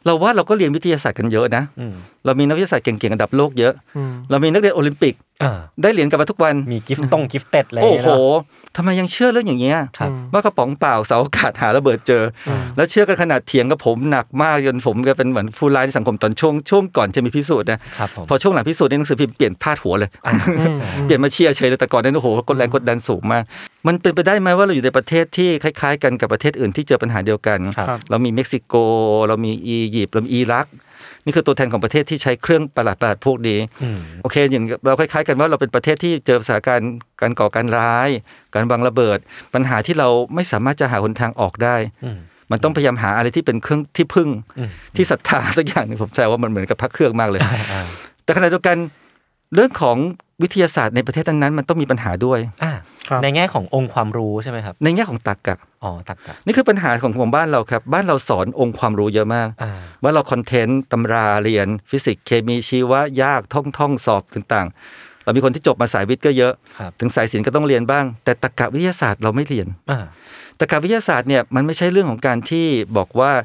เราว่าเราก็เรียนวิทยาศาสตร์กันเยอะนะอืมเรามีนักวิทยาศาสตร์เก่งๆระดับโลกเยอะอืมเรามีนักเรียนโอลิมปิกอ่าได้เหรียญกลับมาทุกวันมี gift ตง gifted อะไรโอ้โหเนาะทำไมยังเชื่อเรื่องอย่างเงี้ยครับว่ากระป๋องเปล่าเสาอากาศหาระเบิดเจออแล้วเชื่อกันขนาดเถียงกับผมหนักมากจนผมก็เป็นเหมือนผู้ร้ายในสังคมตอนช่วงช่วงก่อนจะมีพิสูจน์นะครับผมพอช่วงหลังพิสูจน์ในหนังสือพิมพ์เปลี่ยนพาดหัวเลยอืมเปลี่ยนมาเชียร์เฉยเลยแต่ก่อนนั้นโอ้โหกดแรงกดดันสูงมาก มันเป็นไปได้ไหมว่าเราอยู่ในประเทศที่คล้าย ๆ กันกับประเทศอื่นที่เจอปัญหาเดียวกันครับครับเรามีเม็กซิโก เรามีอียิปต์เรามีอิรัก นี่คือตัวแทนของประเทศที่ใช้เครื่องประหลาดๆพวกนี้อืมโอเค อย่างเราคล้ายๆ กันว่าเราเป็นประเทศที่เจอสถานการณ์การก่อการร้าย การวางระเบิด ปัญหาที่เราไม่สามารถจะหาหนทางออกได้อืมมันต้องพยายามหาอะไรที่เป็นเครื่องที่พึ่งอืมที่ศรัทธาสักอย่างหนึงผมแซวว่ามันเหมือนกับพระเครื่องมากเลยอ่าแต่ขณะเดียวกันเรื่องของวิทยาศาสตร์ในประเทศนั้นๆมันต้องมีปัญหาด้วย อ่าครับ ในแง่ขององค์ความรู้ใช่ไหมครับ ในแง่ของตรรกะอ๋อตักกะนี่คือปัญหาของของบ้านเราครับ บ้านเราสอนองค์ความรู้เยอะมากอ่าว่าเราคอนเทนต์ตำราเรียน ฟิสิกส์เคมีชีวะยากท่องท่องสอบต่างๆ เรามีคนที่จบมาสายวิทย์ก็เยอะครับถึงสายศิลป์ก็ต้องเรียนบ้าง แต่ตรรกะวิทยาศาสตร์เราไม่เรียนอ่าตรรกะวิทยาศาสตร์เนี่ยมันไม่ใช่เรื่องของการที่บอกว่าเอ่อ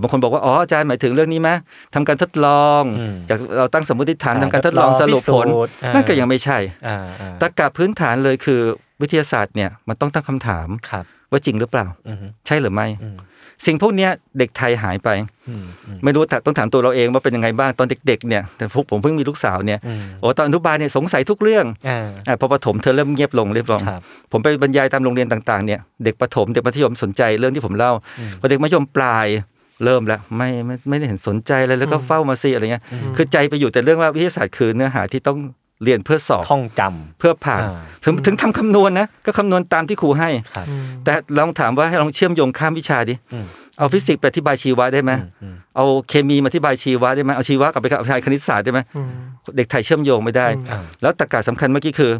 บางคนบอกว่าอ๋ออาจารย์หมายถึงเรื่องนี้ไหมทำการทดลองอืมจากเราตั้งสมมติฐานอ่าทำการทดลองทดลองสรุปผลพิสูจน์อ่านั่นั่นก็ยังไม่ใช่อ่าอ่าตรรกะพื้นฐานเลยคือวิทยาศาสตร์เนี่ยมันต้องตั้งคำถามครับว่าจริงหรือเปล่าอืมใช่หรือไม่อืมสิ่งพวกเนี้ยเด็กไทยหายไปอืมอืมไม่รู้แต่ต้องถามตัวเราเองว่าเป็นยังไงบ้างตอนเด็กๆเนี่ยแต่พวกผมเพิ่งมีลูกสาวเนี่ยอืมโอ้ตอนอนุบาลเนี่ยสงสัยทุกเรื่องอ่าอะพอประถมเธอเริ่มเงียบลงเรียบร้อยครับผมไปบรรยายตามโรงเรียนต่างๆเนี่ยเด็กประถมเด็กมัธยมสนใจเรื่องที่ผมเล่าอืมพอเด็กมัธยมปลาย เริ่มแล้วไม่ไม่ไม่ได้เห็นสนใจอะไรแล้วก็เฝ้ามาสิอะไรเงี้ยคือใจไปอยู่แต่เรื่องว่าวิทยาศาสตร์คือเนื้อหาที่ต้องเรียนเพื่อสอบท่องจำเพื่อผ่านอ่าถึงถึงทำคำนวณนะก็คำนวณตามที่ครูให้ครับแต่ลองถามว่าให้ลองเชื่อมโยงข้ามวิชาดิอืมเอาฟิสิกส์ไปอธิบายชีวะได้ไหมอืมอืมเอาเคมีมาอธิบายชีวะได้ไหมเอาชีวะกลับไปอธิบายคณิตศาสตร์ได้ไหมอืมเด็กไทยเชื่อมโยงไม่ได้อ่าแล้วตรรกะสำคัญเมื่อกี้คือ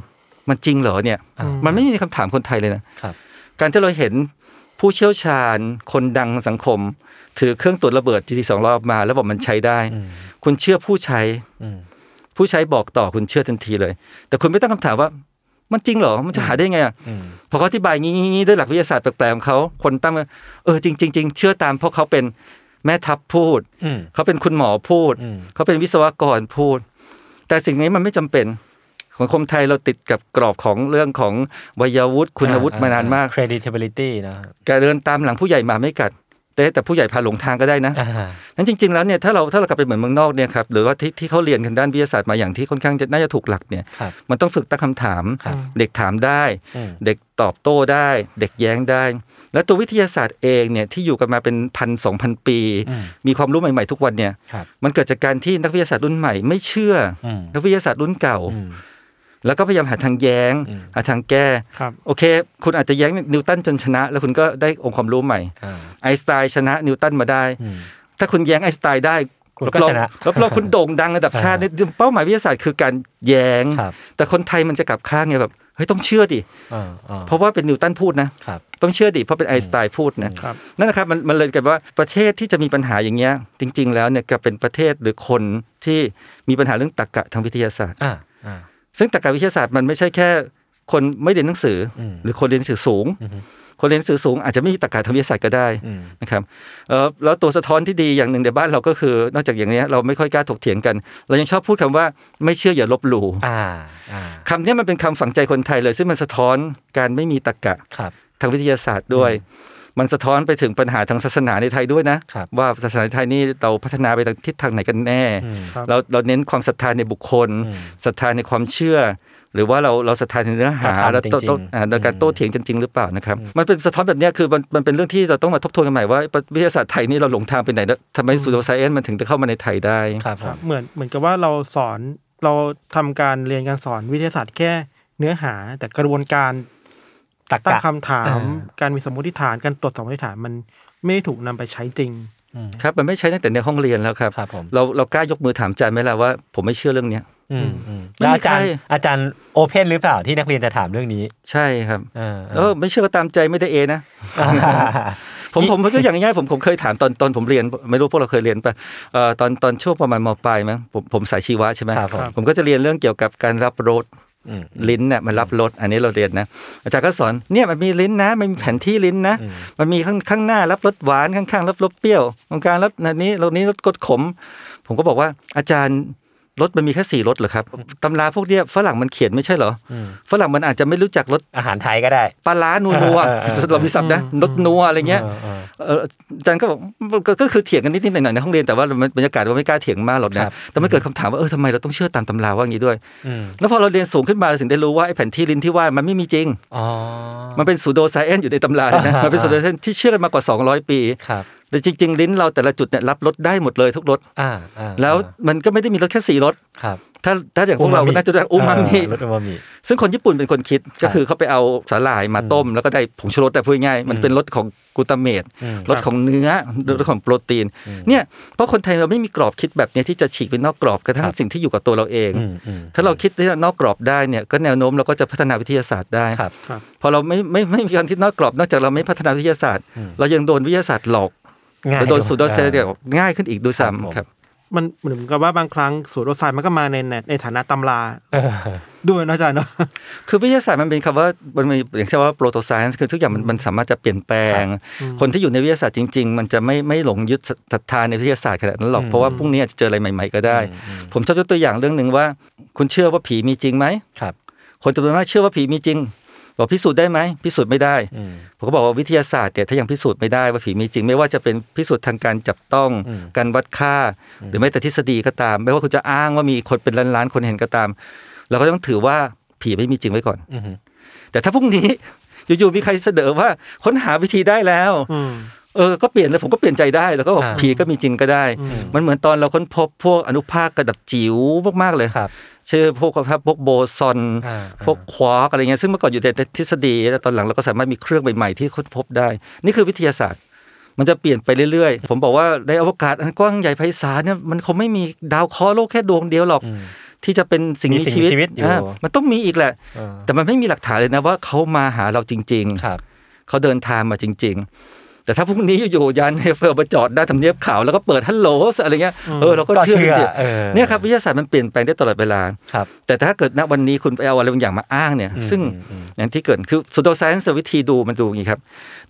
มันจริงเหรอเนี่ยอ่ามันไม่มีคำถามคนไทยเลยนะครับการที่เราเห็นผู้เชี่ยวชาญคนดังสังคม ถือเครื่องตรวจระเบิด GT 2 0 0ออกมา แล้วบอกมันใช้ได้อืมคุณเชื่อผู้ใช้อืมผู้ใช้บอกต่อคุณเชื่อทันทีเลย แต่คุณไม่ตั้งคำถามว่า มันจริงเหรอมันจะหาได้ไงอะอืมพอเขาอธิบายงี้งี้งี้ด้วยหลักวิทยาศาสตร์แปลกๆของเขาคนตั้งว่าเออจริงจริงจริงเชื่อตามเพราะเขาเป็นแม่ทัพพูดอืมเขาเป็นคุณหมอพูดอืมเขาเป็นวิศวกรพูด แต่สิ่งนี้มันไม่จำเป็นของคมไทยเราติดกับกรอบของเรื่องของวัยวุฒิคุณวุฒิมานานมาก credibility นะครับแกเดินตามหลังผู้ใหญ่หมาไม่กัด แต่แต่ผู้ใหญ่พาหลงทางก็ได้นะอ่านั้นจริง ๆแล้วเนี่ยถ้าเราถ้าเรากลับไปเหมือนเมืองนอกเนี่ยครับหรือว่าที่ที่เขาเรียนทางด้านวิทยาศาสตร์มาอย่างที่ค่อนข้างจะน่าจะถูกหลักเนี่ยครับมันต้องฝึกตั้งคำถามครับเด็กถามได้อืมเด็กตอบโต้ได้ เด็กแย้งได้ แล้วตัววิทยาศาสตร์เองเนี่ยที่อยู่กันมาเป็นพันสองพันปีอืมมีความรู้ใหม่ๆทุกวันเนี่ยครับมันเกิดจากการที่นักวิทยาศาสตร์รุ่นใหม่ไม่เชื่ออมนักวิทยาศาสตร์รุ่นเก่าอืม แล้วก็พยายามหาทางแย้งอืมหาทางแก้ครับโอเค คุณอาจจะแย้งนิวตันจนชนะ แล้วคุณก็ได้องค์ความรู้ใหม่อ่าไอน์สไตน์ชนะนิวตันมาได้อืมถ้าคุณแย้งไอน์สไตน์ได้คุณก็รับรองชนะรับรองคุณโด่งดังระดับชาติเนี่ยเป้าหมายวิทยาศาสตร์คือการแย้งครับแต่คนไทยมันจะกลับข้างไงแบบเฮ้ยต้องเชื่อดิอ่าอ่าเพราะว่าเป็นนิวตันพูดนะครับต้องเชื่อดิเพราะเป็นไอน์สไตน์พูดนะครับนั่นนะครับมันมันเลยกลายเป็นว่าประเทศที่จะมีปัญหาอย่างเงี้ยจริง ๆ แล้วเนี่ยก็เป็นประเทศหรือคนที่มีปัญหาเรื่องตรรกะทางวิทยาศาสตร์อ่าอ่า ซึ่งตรรกะวิทยาศาสตร์มันไม่ใช่แค่ คนไม่เรียนหนังสืออมหรือคนเรียนหนังสือสูงอือฮึคนเรียนหนังสือสูงอาจจะไม่มีตรรกะทางวิทยาศาสตร์ก็ได้อืมนะครับเอ่อแล้วตัวสะท้อนที่ดีอย่างหนึ่งในบ้านเราก็คือ นอกจากอย่างเนี้ยเราไม่ค่อยกล้าถกเถียงกัน เรายังชอบพูดคำว่าไม่เชื่ออย่าลบหลู่อ่าอ่าคำเนี้ยมันเป็นคำฝังใจคนไทยเลย ซึ่งมันสะท้อนการไม่มีตรรกะครับทางวิทยาศาสตร์ด้วย มันสะท้อนไปถึงปัญหาทางศาสนาในไทยด้วยนะครับว่าศาสนาไทยนี่เราพัฒนาไปทางทิศทางไหนกันแน่อืมครับเราเราเน้นความศรัทธาในบุคคลอืมศรัทธาในความเชื่อ หรือว่าเราเราศรัทธาในเนื้อหาเราทำแล้วโต้จริงๆโต้อ่าโดยการอืมโต้เถียงกันจริงหรือเปล่านะครับ มันเป็นสะท้อนแบบเนี้ยคือมันมันเป็นเรื่องที่เราต้องมาทบทวนกันใหม่ว่าวิทยาศาสตร์ไทยนี่เราหลงทางไปไหนแล้วทำไมสูโดไซเอนมันถึงจะเข้ามาในไทยได้ครับผครับมเหมือนเหมือนกับว่าเราสอนเราทำการเรียนการสอนวิทยาศาสตร์แค่เนื้อหาแต่กระบวนการ ตักตั้งกะคำถามอ่าการมีสมมติฐานการตรวจสอบสมมติฐานมันไม่ได้ถูกนำไปใช้จริงอืมครับมันไม่ใช่ตั้งแต่ในห้องเรียนแล้วครับครับผมเราเรากล้ายกมือถามอาจารย์ไหมล่ะว่า ผมไม่เชื่อเรื่องเนี้ยอืมอืมไม่แล้วมีอาจารย์ใครอาจารย์โอเพนหรือเปล่าที่นักเรียนจะถามเรื่องนี้ ใช่ครับอ่าเออไม่เชื่อก็ตามใจไม่ได้เอนะผมผมผมยกอย่างง่ายๆผมผมเคยถามตอนตอนผมเรียน ไม่รู้พวกเราเคยเรียนปะเอ่อตอนตอนช่วงประมาณมปลายมั้งผมผมสายชีวะใช่ไหมครับผมผมก็จะเรียนเรื่องเกี่ยวกับการรับรสอืม ลิ้นเนี่ยมันรับรสอันนี้เราเรียนนะอาจารย์ก็สอนเนี่ยมันมีลิ้นนะมันมีแผนที่ลิ้นนะอืมมันมีข้างข้างหน้ารับรสหวานข้างๆ รับรสเปรี้ยวตรงกลางรสอันนี้ตรงนี้รสกดขม ผมก็บอกว่าอาจารย์ รสมันมีแค่สี่รสเหรอครับตำราพวกเนี้ยฝรั่งมันเขียนไม่ใช่เหรออืมฝรั่งมันอาจจะไม่รู้จักรสอาหารไทยก็ได้ปลาร้านัวนัวเออเออเออเรามีศัพท์นะรสนัวอะไรเงี้ยเออเออเอออาจารย์ก็บอกก็ก็คือเถียงกันนิดๆหน่อยๆในห้องเรียนแต่ว่ามันบรรยากาศว่าไม่กล้าเถียงมากหรอกครันะบแต่มันเกิดคำถามว่าเออทำไมเราต้องเชื่อตามตำราว่าอย่างนี้ด้วยอืมแล้วพอเราเรียนสูงขึ้นมาเราถึงได้รู้ว่าไอ้แผนที่ลิ้นที่ว่ามันไม่มีจริงอ๋อมันเป็นสูโดไซเอนอยู่ในตำราเลยนะอ่ามัมันเป็นสูโดไซเอนที่เชื่อกันมากว่า 200 ปีครับ แต่จริง ๆ ลิ้นเราแต่ละจุดเนี่ยรับรสได้หมดเลยทุกรสอ่าอ่าแล้วมันก็ไม่ได้มีรสแค่สี่รสครับถ้าถ้าอย่างพวกเราก็น่าจะได้อูมามิเออรสอูมามิซึ่งคนญี่ปุ่นเป็นคนคิดก็คือเขาไปเอาสาหร่ายมาต้ม แล้วก็ได้ผงชูรสแต่พูดง่ายๆมันเป็นรสของกลูตาเมตอืมรสของเนื้อรสของโปรตีน เนี่ยเพราะคนไทยเราไม่มีกรอบคิดแบบเนี้ยที่จะฉีกไปนอกกรอบกระทั่คงรับสิ่งที่อยู่กับตัวเราเองอืมอืมถ้าเราคิดที่นอกกรอบได้เนี่ยก็แนวโน้มเราก็จะพัฒนาวิทยาศาสตร์ได้ครับพอเราไม่ไม่ไม่มีการคิดนอกกรอบ นอกจากเราไม่พัฒนาวิทยาศาสตร์อืมเรายังโดนวิทยาศาสตร์หลอก ง่ายเราโดนสูดโดนเซออเดียง่ายขึ้นอีกดูครับผมซ้ำครับ มันเหมือนกับว่าบางครั้งสูตรโรไซน์มันก็มาในในในฐานะตำราเออด้วยนะอาจารย์เนาะคือวิทยาศาสตร์มันเป็นคำว่ามันมีอย่างที่ว่าโปรโตไซน์คือทุกอย่างมันมันสามารถจะเปลี่ยนแปลง คนที่อยู่ในวิทยาศาสตร์จริง ๆ มันจะไม่ไม่หลงยึดศรัทธาในวิทยาศาสตร์ขนาดนั้นหรอกอืมเพราะว่าพรุ่งนี้อาจจะเจออะไรใหม่ๆก็ได้อืมอืมผมชอบยกตัวอย่างเรื่องหนึ่งว่า คุณเชื่อว่าผีมีจริงไหมครับคนจำนวนมากเชื่อว่าผีมีจริง บอกพิสูจน์ได้ไหมพิสูจน์ไม่ได้อืมผมก็บอกว่าวิทยาศาสตร์เนี่ยถ้ายังพิสูจน์ไม่ได้ว่าผีมีจริง ไม่ว่าจะเป็นพิสูจน์ทางการจับต้องอืมการวัดค่า หรือแม้แต่ทฤษฎีก็ตาม ไม่ว่าคุณจะอ้างว่ามีคนเป็นล้านๆคนเห็นก็ตาม เราก็ต้องถือว่าผีไม่มีจริงไว้ก่อนอืมแต่ถ้าพรุ่งนี้อยู่ๆมีใครเสนอว่าค้นหาวิธีได้แล้วอืมเออ ก็เปลี่ยนเลยผมก็เปลี่ยนใจได้แล้วก็บอกอ่าผีก็มีจริงก็ได้อืมมันเหมือนตอนเราค้นพบพวกอนุภาคกระดับจิ๋วมากๆเลยครับเช่นพวกพวกโบซอนอ่าพวกควาร์กอะไรเงี้ยซึ่งเมื่อก่อนอยู่ในทฤษฎีแล้วตอนหลังเราก็สามารถมีเครื่องใหม่ๆที่ค้นพบได้ นี่คือวิทยาศาสตร์ มันจะเปลี่ยนไปเรื่อยๆ ผมบอกว่าในอวกาศอันกว้างใหญ่ไพศาลเนี่ยมันคงไม่มีดาวเคราะห์โลกแค่ดวงเดียวหรอกอืมที่จะเป็นสิ่งมีมีสิ่งชีวิตมีชีวิตอยู่อ่ามันต้องมีอีกแหละเออแต่มันไม่มีหลักฐานเลยนะว่าเขามาหาเราจริงครับๆเขาเดินทางมาจริง แต่ถ้าพรุ่งนี้อยู่ๆยานเฮเฟอร์มาจอดหน้าทำเนียบขาวแล้วก็เปิดฮัลโหลอะไรเงี้ยเออเราก็ก็เชื่อเชื่อจริงเออๆเนี่ยครับวิทยาศาสตร์มันเปลี่ยนแปลงได้ตลอดเวลาครับแต่ถ้าเกิดณวันนี้คุณไปเอาอะไรบางอย่างมาอ้างเนี่ยอืมซึ่งอืมอย่างที่เกิดคือสุดโดไซน์วิธีดูมันดูอย่างนี้ครับ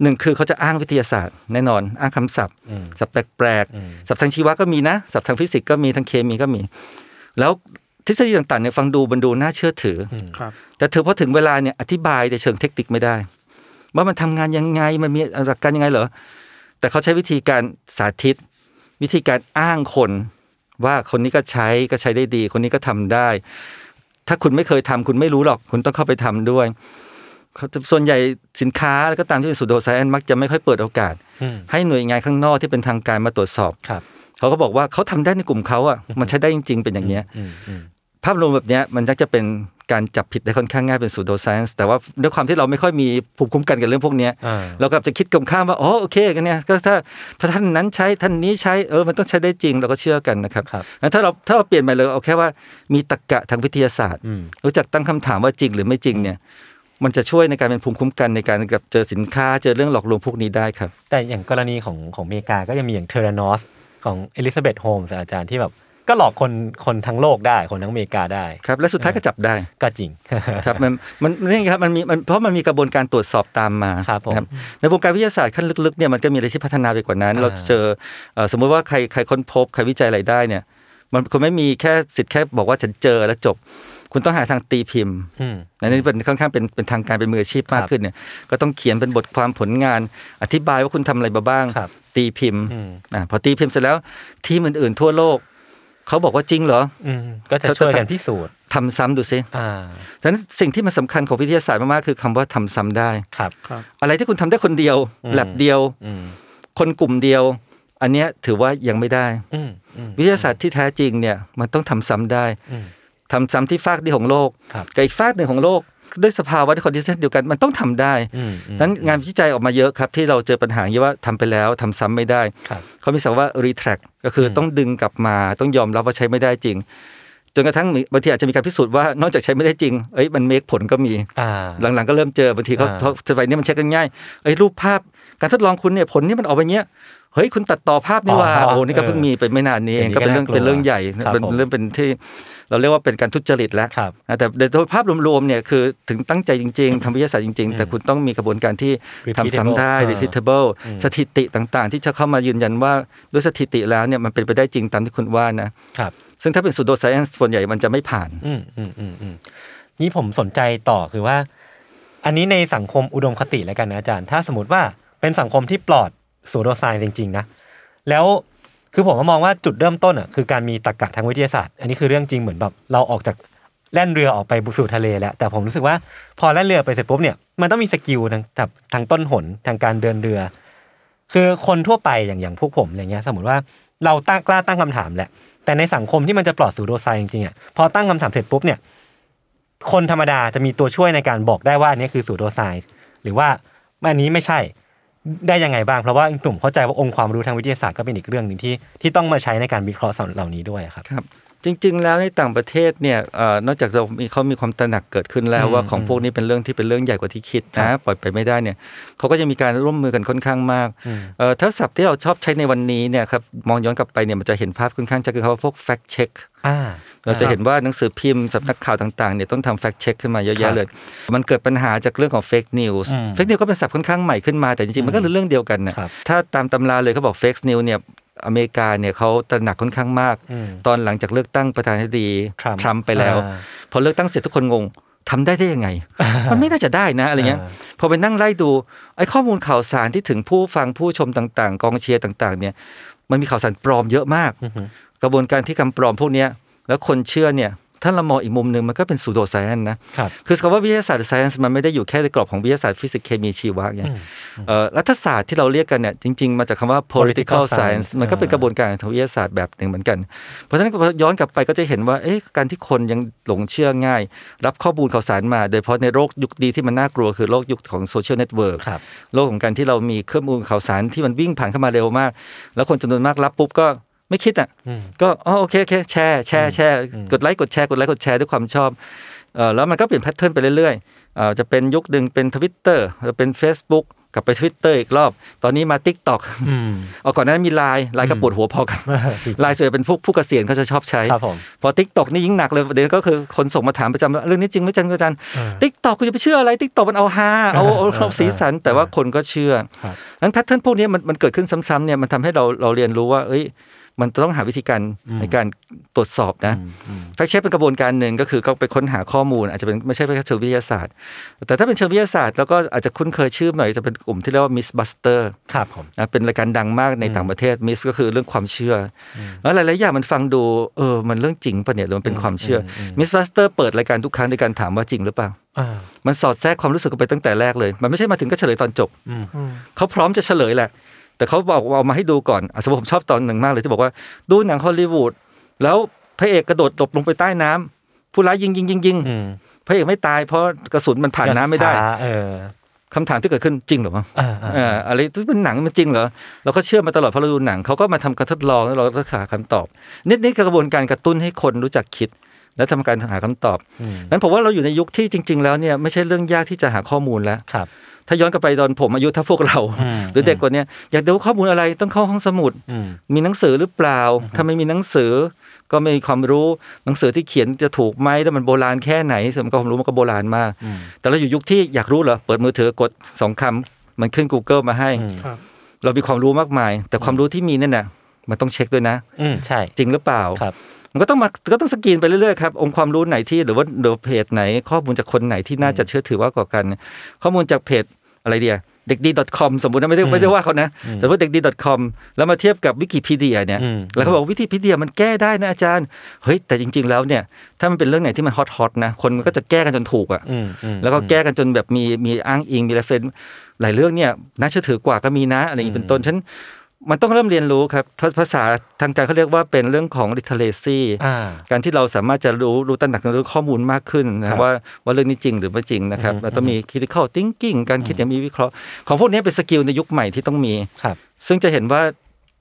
หนึ่งคือเขาจะอ้างวิทยาศาสตร์แน่นอน อ้างคำศัพท์อืมศัพท์แปลกอืมๆศัพท์ทางชีวะก็มีนะศัพท์ทางฟิสิกส์ก็มีทางเคมีก็มี แล้วทฤษฎีต่างๆเนี่ยฟังดูมันดูน่าเชื่อถืออครับแต่เธอพอถึงเวลาเนี่ยอธิบายในเชิงเทคนิคไม่ได้ ว่ามันทำงานยังไงมันมีหลักการยังไงเหรอแต่เขาใช้วิธีการสาธิต วิธีการอ้างคน ว่าคนนี้ก็ใช้ก็ใช้ได้ดี คนนี้ก็ทำได้ ถ้าคุณไม่เคยทำคุณไม่รู้หรอก คุณต้องเข้าไปทำด้วยเขาส่วนใหญ่สินค้าแล้วก็ตามที่เป็นสูตรโดไซแอนมักจะไม่ค่อยเปิดโอกาสอืมให้หน่วยงานข้างนอกที่เป็นทางการมาตรวจสอบครับเขาก็บอกว่าเขาทำได้ในกลุ่มเขาอะมันใช้ได้จริง ๆ เป็นอย่างเนี้ยอืมอืมภาพรวมแบบเนี้ยมันจะเป็น การจับผิดได้ค่อนข้างง่ายเป็นสูตรโดไซน์แต่ว่าด้วยความที่เราไม่ค่อยมีภูมิคุ้มกันกับเรื่องพวกเนี้ยอ่าเราก็จะคิดกลมข้ามว่าอ๋อโอเคกันเนี่ยก็ถ้าถ้าท่านนั้นใช้ท่านนี้ใช้เออมันต้องใช้ได้จริงเราก็เชื่อกันนะครับครับงั้นถ้าเราถ้าเราเปลี่ยนไปเลยเอาแค่ว่ามีตรรกะทางวิทยาศาสตร์อืมรู้จักตั้งคำถามว่าจริงหรือไม่จริงเนี่ยมันจะช่วยในการเป็นภูมิคุ้มกันในการกับเจอสินค้าเจอเรื่องหลอกลวงพวกนี้ได้ครับ แต่อย่างกรณีของของอเมริกาก็ยังมีอย่าง Theranos ของ Elizabeth Holmes อาจารย์ที่แบบ ก็หลอกคนคนทั้งโลกได้คนทั้งอเมริกาได้ครับและสุดท้ายก็จับได้ก็จริงครับมันมันนี่ครับมันมีมันเพราะมันมีกระบวนการตรวจสอบตามมาครับผมนะในวงการวิทยาศาสตร์ขั้นลึกๆเนี่ยมันก็มีอะไรที่พัฒนาไปกว่านั้นอ่าเราเจอเอ่อสมมุติว่าใครใครค้นพบใครวิจัยอะไรได้เนี่ย มันคุณไม่มีแค่สิทธิ์แค่บอกว่าฉันเจอแล้วจบคุณต้องหาทางตีพิมพ์อืมอันนี้เป็นค่อนข้างเป็นเป็นทางการเป็นมืออาชีพมากครับขึ้นเนี่ย ก็ต้องเขียนเป็นบทความผลงาน อธิบายว่าคุณทำอะไรมาบ้างครับตีพิมพ์อืมอ่าพอตีพิมพ์เสร็จแล้วทีมอื่นๆทั่วโลก เขาบอกว่าจริงเหรออืมก็จะช่วยกันพิสูจน์ทำซ้ำดูซิอ่าฉะนั้นสิ่งที่มันสำคัญของวิทยาศาสตร์มากๆคือคำว่าทำซ้ำได้ครับครับ อะไรที่คุณทำได้คนเดียวอืมแล็บเดียวอืมคนกลุ่มเดียว อันเนี้ยถือว่ายังไม่ได้อืมอืมวิทยาศาสตร์ที่แท้จริงเนี่ยมันต้องทำซ้ำได้อืมทำซ้ำที่ฟากเดียวของโลกครับกับอีกฟากหนึ่งของโลก ด้วยสภาวะที่ condition เดียวกันมันต้องทำได้อืมอืมนั้นงานวิจัยออกมาเยอะครับ ที่เราเจอปัญหาอย่างนี้ว่าทำไปแล้วทำซ้ำไม่ได้ครับเขามีศัพท์ว่า retract ก็คืออมต้องดึงกลับมาต้องยอมรับว่าใช้ไม่ได้จริงจนกระทั่งมีบางทีอาจจะมีการพิสูจน์ว่านอกจากใช้ไม่ได้จริง เอ้ยมัน make ผลก็มีอ่าหลังๆ ก็เริ่มเจอบางทีเขาอ่าเขาสมัยนี้มันเช็คกันง่าย เอ้ยรูปภาพการทดลองคุณเนี่ยผลนี่มันออกไปเงี้ย เฮ้ยคุณตัดต่อภาพนี่ว่าอ๋อโอ้นี่ก็เพิ่งมีไปไม่นานนี้เองอย่างนี้ก็เป็นเรื่องก็น่ากลัวเป็นเรื่องใหญ่ครับเป็นผมเรื่องเป็นที่ เราเรียกว่าเป็นการทุจริตแล้วครับนะแต่โดยภาพรวมๆเนี่ยคือถึงตั้งใจจริง ๆทำวิทยาศาสตร์จริง ๆ แต่คุณต้องมีกระบวนการที่ทำซ้ำได้ Repeatable repeatable อืมสถิติต่างๆ ที่จะเข้ามายืนยันว่าด้วยสถิติแล้วเนี่ยมันเป็นไปได้จริงตามที่คุณว่านะครับซึ่งถ้าเป็นสูตรโดไซเอนส่วนใหญ่มันจะไม่ผ่านอืมอืมอืมอืมนี่ผมสนใจต่อคือว่า อันนี้ในสังคมอุดมคติแล้วกันนะอาจารย์ ถ้าสมมติว่าเป็นสังคมที่ปลอด pseudoscience จริง ๆ นะ แล้ว คือผมก็มองว่าจุดเริ่มต้นอะคือการมีตรรกะทางวิทยาศาสตร์ อันนี้คือเรื่องจริงเหมือนแบบเราออกจากแล่นเรือออกไปบุสู่ทะเลแล้ว แต่ผมรู้สึกว่าพอแล่นเรือไปเสร็จปุ๊บเนี่ยมันต้องมี skill ทางทางต้นหนทางการเดินเรือ คือคนทั่วไปอย่างอย่างพวกผมอะไรเงี้ยสมมติว่าเราตั้งกล้าตั้งคำถามแหละ แต่ในสังคมที่มันจะปลอดสูโดไซจริงๆอะพอตั้งคำถามเสร็จปุ๊บเนี่ยคนธรรมดาจะมีตัวช่วยในการบอกได้ว่าอันนี้คือสูโดไซหรือว่าอันนี้ไม่ใช่ ได้ยังไงบ้าง เพราะว่าผมเข้าใจว่าองค์ความรู้ทางวิทยาศาสตร์ก็เป็นอีกเรื่องหนึ่งที่ที่ต้องมาใช้ในการวิเคราะห์เหล่านี้ด้วยครับครับ จริง ๆ แล้วในต่างประเทศเนี่ยเอ่อนอกจากเรามีเขามีความตระหนักเกิดขึ้นแล้วอืมว่าของพวกนี้เป็นเรื่องที่เป็นเรื่องใหญ่กว่าที่คิดครันะบปล่อยไปไม่ได้เนี่ยเขาก็จะมีการร่วมมือกันค่อนข้างมากอืมเอ่อถ้าศัพท์ที่เราชอบใช้ในวันนี้เนี่ยครับมองย้อนกลับไปเนี่ยมันจะเห็นภาพค่อนข้างจะคือคำว่าพวก fact check อ่าเราจะเห็นว่าหนังสือพิมพ์สำนักข่าวต่างๆเนี่ยต้องทำ fact check ขึ้นมาเยอะครัแยะบเลย มันเกิดปัญหาจากเรื่องของ fake news อืม fake news ก็เป็นศัพท์ค่อนข้างใหม่ขึ้นมาแต่จริงๆ มันก็คือเรื่องเดียวกันนะครับถ้าตามตำราเลยเขาบอก fake news เนี่ย อเมริกาเนี่ยเขาตระหนักค่อนข้างมากอืมตอนหลังจากเลือกตั้งประธานาธิบดีทรัมป์ทรัมป์ไปแล้วอ่าพอเลือกตั้งเสร็จทุกคนงงทำได้ได้ยังไง มันไม่น่าจะได้นะอะไรเงี้ยอ่าพอไปนั่งไล่ดูไอ้ข้อมูลข่าวสารที่ถึงผู้ฟังผู้ชมต่างๆ กองเชียร์ต่างๆ เนี่ย มันมีข่าวสารปลอมเยอะมากอือฮึกระบวนการที่คำปลอมพวกเนี้ย แล้วคนเชื่อเนี่ย ถ้าเรามองอีกมุมหนึ่งมันก็เป็น pseudoscience นะครับคือคำว่าวิทยาศาสตร์ science มันไม่ได้อยู่แค่ในกรอบของวิทยาศาสตร์ฟิสิกส์เคมีชีวะเนี่ยอืมเอ่อรัฐศาสตร์ที่เราเรียกกันเนี่ยจริง ๆ มาจากคำว่า political political science science มันก็เป็นอ่ากระบวนการทางวิทยาศาสตร์แบบหนึ่งเหมือนกัน เพราะฉะนั้นพอย้อนกลับไปก็จะเห็นว่าเอ๊ะการที่คนยังหลงเชื่อง่าย รับข้อมูลข่าวสารมา โดยเฉพาะในโลกยุคนี้ที่มันน่ากลัวคือโลกยุคของ social network ครับโลกของการที่เรามีเครื่องมือข่าวสารที่มันวิ่งผ่านเข้ามาเร็วมาก แล้วคนจำนวนมากรับปุ๊บก็ ไม่คิดอะอืมก็อ๋อโอเคโอเคแชร์แชร์แชร์อืมกดไลค์กดแชร์กดไลค์กดแชร์ด้วยความชอบเอ่อแล้วมันก็เปลี่ยน pattern ไปเรื่อยๆเอ่อจะเป็นยุคหนึ่งเป็นทวิตเตอร์จะเป็น Facebook กลับไปทวิตเตอร์อีกรอบ ตอนนี้มา TikTok อืมเอาก่อนหน้านั้นมี LINE LINE ก็ปวดหัวพอกันไลน์ส่วนใหญ่เป็นพวกผู้เกษียณเขาจะชอบใช้ครับผมพอ TikTok นี่ยิ่งหนักเลยประเด็นก็คือคนส่งมาถามประจำว่าเรื่องนี้จริงไหมจันอาจารย์เออ TikTok คุณจะไปเชื่ออะไร TikTok มันเอาฮาเอาเอาเอาสีสัน แต่ว่าคนก็เชื่อครับนั้น pattern พวกนี้มันมันเกิดขึ้นซ้ำๆเนี่ยมันทำให้เราเราเรียนรู้ว่า เอ้ย มันต้องหาวิธีการในการตรวจสอบนะ fact check เป็นกระบวนการหนึ่งก็คือก็ไปค้นหาข้อมูล อาจจะเป็นไม่ใช่แค่เชิงวิทยาศาสตร์ แต่ถ้าเป็นเชิงวิทยาศาสตร์แล้วก็อาจจะคุ้นเคยชื่อหน่อยจะเป็นกลุ่มที่เรียกว่า Mythbuster ครับผมนะเป็นรายการดังมากในต่างประเทศมิสก็คือเรื่องความเชื่ออแล้วหลายๆอย่างมันฟังดูเออมันเรื่องจริงปะเนี่ยหรือมันเป็นความเชื่ออมิสบัสเตอร์เปิดรายการทุกครั้งในการถามว่าจริงหรือเปล่าอ่ามันสอดแทรกความรู้สึกกันไปตั้งแต่แรกเลย มันไม่ใช่มาถึงก็เฉลยตอนจบอืมอืมเขาพร้อมจะเฉลยแหละ แต่เขาบอกว่าเอามาให้ดูก่อนอะสมมติผมชอบตอนหนึ่งมากเลยที่บอกว่าดูหนังฮอลลีวูดแล้วพระเอกกระโดดหลบลงไปใต้น้ำผู้ร้ายยิงยิงยิงยิงอืมพระเอกไม่ตายเพราะกระสุนมันผ่านน้ำไม่ได้ช้าเออคำถามที่เกิดขึ้นจริงเหรอวะอ่าอ่าเอ่ออะไรที่เป็นหนังมันจริงเหรอเราก็เชื่อมาตลอดเพราะเราดูหนังเขาก็มาทำการทดลองแล้วเราก็หาคำตอบนี่นี่คือกระบวนการกระตุ้นให้คนรู้จักคิด และทำการหาคำตอบอืมนั้นผมว่าเราอยู่ในยุคที่จริง ๆ แล้วเนี่ยไม่ใช่เรื่องยากที่จะหาข้อมูลแล้วครับ ถ้าย้อนกลับไปตอนผมอายุถ้าพวกเราอืมหรือเด็กกว่าเนี้ยอยากดูข้อมูลอะไรต้องเข้าห้องสมุดอืมมีหนังสือหรือเปล่า ถ้าไม่มีหนังสือ ก็ไม่มีความรู้หนังสือที่เขียนจะถูกไหมแล้วมันโบราณแค่ไหนสมกับความรู้มันก็โบราณมากอืมแต่เราอยู่ยุคที่อยากรู้เหรอเปิดมือถือกดสองคำมันขึ้น Google มาให้อืมครับเรามีความรู้มากมาย แต่ความรู้ที่มีนั่นน่ะมันต้องเช็คด้วยนะอืมใช่จริงหรือเปล่าครับ มันก็ต้องมาก็ต้องสกรีนไปเรื่อยๆครับองค์ความรู้ไหนที่หรือว่าหรือเพจไหน ข้อมูลจากคนไหนที่น่าจะเชื่อถือว่ากว่ากัน ข้อมูลจากเพจอะไรเดียเด็กดี .com สมมตินะไม่ได้ไม่ได้ว่าเขานะ แต่ว่าเด็กดี .com แล้วมาเทียบกับวิกิพีเดียเนี่ยอืมแล้วเขาบอกวิกิพีเดียมันแก้ได้นะอาจารย์ เฮ้ย แต่จริง ๆ แล้วเนี่ย ถ้ามันเป็นเรื่องไหนที่มันฮอตฮอตๆนะ คนมันก็จะแก้กันจนถูกอะอืมอืมแล้วก็แก้กันจนแบบมีมีอ้างอิงมีเรฟเฟนหลายเรื่องเนี่ยน่าเชื่อถือกว่าก็มีนะอะไรอย่างนี้เป็นต้นฉะนัน มันต้องเริ่มเรียนรู้ครับภาภาษาทางการเขาเรียกว่าเป็นเรื่องของ literacy อ่าการที่เราสามารถจะรู้รู้ตระหนักในเรื่องข้อมูลมากขึ้นครันะบว่าว่าเรื่องนี้จริงหรือไม่จริงนะครับอืมเราต้องมี critical thinking การคิดอย่างมีวิเคราะห์ ของพวกนี้เป็น skill ในยุคใหม่ที่ต้องมีครับซึ่งจะเห็นว่า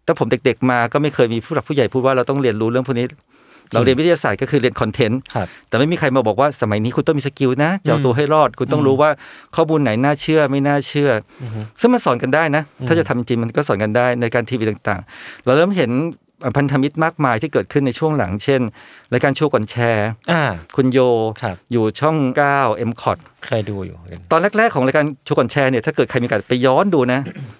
ถ้าผมเด็กๆมาก็ไม่เคยมีผู้หลักผู้ใหญ่พูดว่าเราต้องเรียนรู้เรื่องพวกนี้ เราเรียนวิทยาศาสตร์ก็คือเรียน content ครับแต่ไม่มีใครมาบอกว่าสมัยนี้คุณต้องมี skill นะจะเอาตัวให้รอด คุณต้องรู้ว่าข้อมูลไหนน่าเชื่อไม่น่าเชื่อซึ่งมันสอนกันได้นะ ถ้าจะทำจริงมันก็สอนกันได้ในการทีวีต่างๆ เราเริ่มเห็น พันธมิตรมากมายที่เกิดขึ้นในช่วงหลัง เช่น รายการชัวร์ก่อนแชร์อ่าคุณโยครับอยู่ช่อง 9 m c o t เคยดูอยู่เหมือนกันตอนแรก ๆ ของรายการโชว์ก่อนแชร์เนี่ยถ้าเกิดใครมีโอกาสไปย้อนดูนะ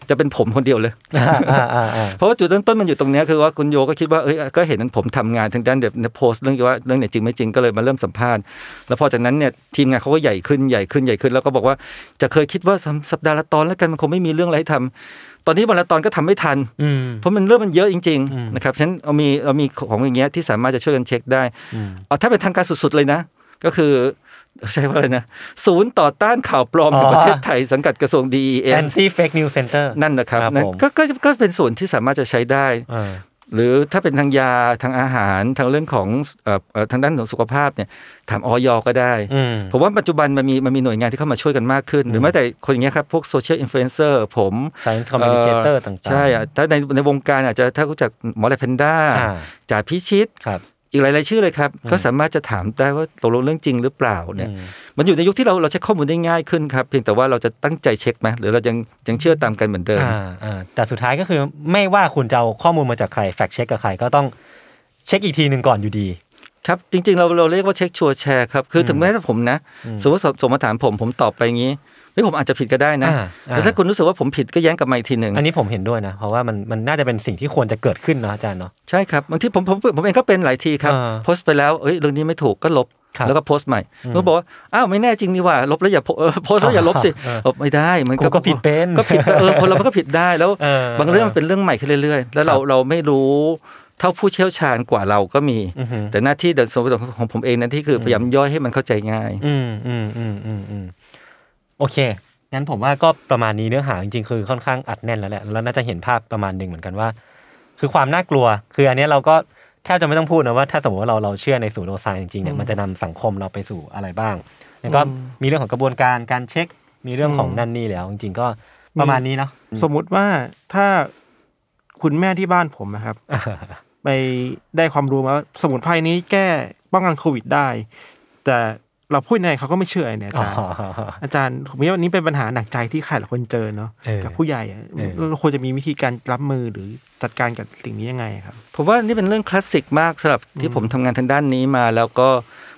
จะเป็นผมคนเดียวเลยอ่าอ่าอ่าอ่าเพราะว่าจุดเริ่มต้นมันอยู่ตรงเนี้ยคือว่าคุณโยก็คิดว่าเอ้ยก็เห็นผมทำงานทางด้านแบบในโพสต์เรื่องว่าเรื่องไหนจริงไม่จริงก็เลยมาเริ่มสัมภาษณ์ แล้วพอจากนั้นเนี่ยทีมงานเขาก็ใหญ่ขึ้นใหญ่ขึ้นใหญ่ขึ้น แล้วก็บอกว่าจะเคยคิดว่าสัปดาห์ละตอนแล้วกันมันคงไม่มีเรื่องอะไรให้ทำ ตอนนี้วันละตอนก็ทำไม่ทันอืมเพราะมันเรื่องมันเยอะจริงอืมๆนะครับฉะนั้นเรามีเรามีของอย่างเงี้ยที่สามารถจะช่วยกันเช็คได้อืมเอาถ้าเป็นทางการสุดๆเลยนะ ก็คือใช่ว่าอะไรนะศูนย์ต่อต้านข่าวปลอมอ๋อในประเทศไทยสังกัดกระทรวง DES anti fake news center นั่นนะครับครับนั่นผมก็ก็ก็เป็นส่วนที่สามารถจะใช้ได้เออ หรือถ้าเป็นทางยาทางอาหารทางเรื่องของเอ่อเอ่อทางด้านของสุขภาพเนี่ยถามอย.ก็ได้อืมผมว่าปัจจุบันมันมีมันมีหน่วยงานที่เข้ามาช่วยกันมากขึ้น หรือแม้แต่คนอย่างเงี้ยครับ พวก social influencer ผม science communicator เอ่อต่างๆ ใช่อะถ้าในในวงการอาจจะถ้ารู้จักหมอแล็บแพนด้าอ่าจ่าพิชิตครับ อีกหลายๆชื่อเลยครับก็สามารถจะถามได้ว่าตกลงเรื่องจริงหรือเปล่าเนี่ยอืมมันอยู่ในยุคที่เราเราเช็คข้อมูลได้ง่ายขึ้นครับเพียงแต่ว่าเราจะตั้งใจเช็คไหมหรือเรายังยังเชื่อตามกันเหมือนเดิมอ่าอ่าแต่สุดท้ายก็คือไม่ว่าคุณจะเอาข้อมูลมาจากใคร fact check กับใครก็ต้องเช็คอีกทีหนึ่งก่อนอยู่ดีครับจริงๆเราเราเรียกว่าเช็คชัวร์แชร์ครับคือถึงแม้ถ้าผมนะสมมติส่งมาถามผมผมตอบไปงี้ เฮ้ยผมอาจจะผิดก็ได้นะอ่าอ่าแต่ถ้าคุณรู้สึกว่าผมผิดก็แย้งกลับมาอีกทีหนึ่งอันนี้ผมเห็นด้วยนะเพราะว่ามันมันน่าจะเป็นสิ่งที่ควรจะเกิดขึ้นเนาะอาจารย์เนาะใช่ครับบางทีผมผมผมเองก็เป็นหลายทีครับอ่าโพสต์ไปแล้วเอ้ยเรื่องนี้ไม่ถูกก็ลบครับแล้วก็โพสต์ใหม่ก็บอกว่าอ้าวไม่แน่จริงนี่หว่าลบแล้วอย่าโพเออโพสต์แล้วอย่าลบสิเออลบไม่ได้มันกูก็ผิดเป็นก็ผิดเออคนเรามันก็ผิดได้แล้วเออบางเรื่องมันเป็นเรื่องใหม่ขึ้นเรื่อยๆ แล้วเราครับเราไม่รู้เท่าผู้เชี่ยวชาญกว่าเราก็มีอือฮึแต่หน้าที่เดินสมมติของผมเองนั้นที่คือพยายามย่อยให้มันเข้าใจง่าย อืมอืมอืมอืมอืม โอเค งั้นผมว่าก็ประมาณนี้เนื้อหาจริงๆ คือค่อนข้างอัดแน่นแล้วแหละแล้วน่าจะเห็นภาพประมาณหนึ่งเหมือนกันว่า คือความน่ากลัว คืออันเนี้ยเราก็แทบจะไม่ต้องพูดนะว่าถ้าสมมติว่าเราเราเชื่อในสูตรโลไซน์จริงๆเนี่ยมันจะนำสังคมเราไปสู่อะไรบ้าง แล้วก็มีเรื่องของกระบวนการการเช็ค มีเรื่องของนั่นนี่แล้ว จริงๆก็ประมาณนี้เนาะสมมุติว่าถ้าคุณแม่ที่บ้านผมนะครับ ไปได้ความรู้มาว่าสมุนไพรนี้แก้ป้องกันโควิดได้ แต่ เราพูดยังไงเขาก็ไม่เชื่อเนี่ยอาอ๋อจารย์อาจารย์ผมว่าวันนี้เป็นปัญหาหนักใจที่ใครหลายคนเจอเนาะเออกับผู้ใหญ่อะเออเราควรจะมีวิธีการรับมือหรือจัดการกับสิ่งนี้ยังไงครับผมว่านี่เป็นเรื่องคลาสสิกมากสำหรับที่ผมทำงานทางด้านนี้มา แล้วก็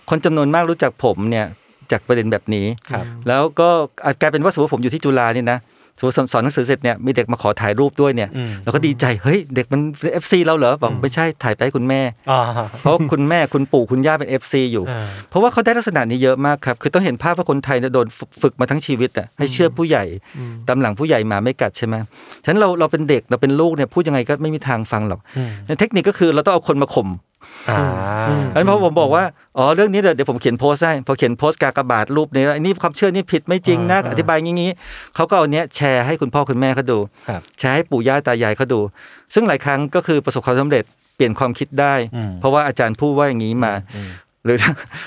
คนจำนวนมากรู้จักผมเนี่ยจากประเด็นแบบนี้ครับแล้วก็อาจกลายเป็นว่าสมมติผมอยู่ที่จุฬานี่นะ สมมติสอนสอนหนังสือเสร็จเนี่ยมีเด็กมาขอถ่ายรูปด้วยเนี่ยอืมเราก็ดีใจเฮ้ยเด็กมันเอฟซีเราเหรอบอกไม่ใช่ถ่ายไปให้คุณแม่อ๋อเพราะคุณแม่คุณปู่คุณย่าเป็น FC อยู่อ่าเพราะว่าเขาได้ลักษณะนี้เยอะมากครับคือต้องเห็นภาพว่าคนไทยเนี่ยโดนฝึกฝึกมาทั้งชีวิตอะให้เชื่อผู้ใหญ่ตามหลังผู้ใหญ่หมาไม่กัดใช่ไหมฉะนั้นเราเราเป็นเด็กเราเป็นลูกเนี่ยพูดยังไงก็ไม่มีทางฟังหรอกอืมเทคนิคก็คือเราต้องเอาคนมาข่ม อ่าเพราะฉะนั้นพอผมบอกว่าอ๋อเรื่องนี้เดี๋ยวเดี๋ยวผมเขียนโพสต์ให้พอเขียนโพสต์กากบาทรูปนี้อันนี้ความเชื่อนี่ผิดไม่จริงนะอ่าอธิบายงี้งี้เขาก็เอาเนี้ยแชร์ให้คุณพ่อคุณแม่เขาดูครับแชร์ให้ปู่ย่าตายายเขาดู ซึ่งหลายครั้งก็คือประสบความสำเร็จเปลี่ยนความคิดได้อืมเพราะว่าอาจารย์พูดว่าอย่างนี้มาอืม หรือ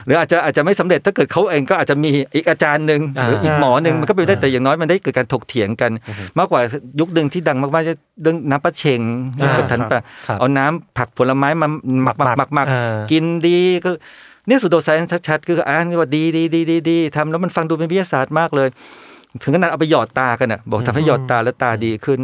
หรืออาจจะอาจจะไม่สำเร็จถ้าเกิดเขาเองก็อาจจะมีอีกอาจารย์หนึ่งหรืออีกหมอหนึ่งอ่ามัมันก็เป็นไปได้แต่อย่างน้อยมันได้เกิดการถกเถียงกัน มากกว่ายุคหนึ่งที่ดังมากๆจะเรื่องน้ำปลาเชงอ่ากับทันปะครับเอาน้ำผักผลไม้มาหมักหมักหมักหมักอ่ากินดีก็เนี่ยสุดโดไซน์ชัดๆคืออ่านว่าดีดีดีดีดีทำแล้วมันฟังดูเป็นวิทยาศาสตร์มากเลย ถึงขนาดเอาไปหยอดตากันอะบอกทำให้หยอดตาแล้วตาดีขึ้น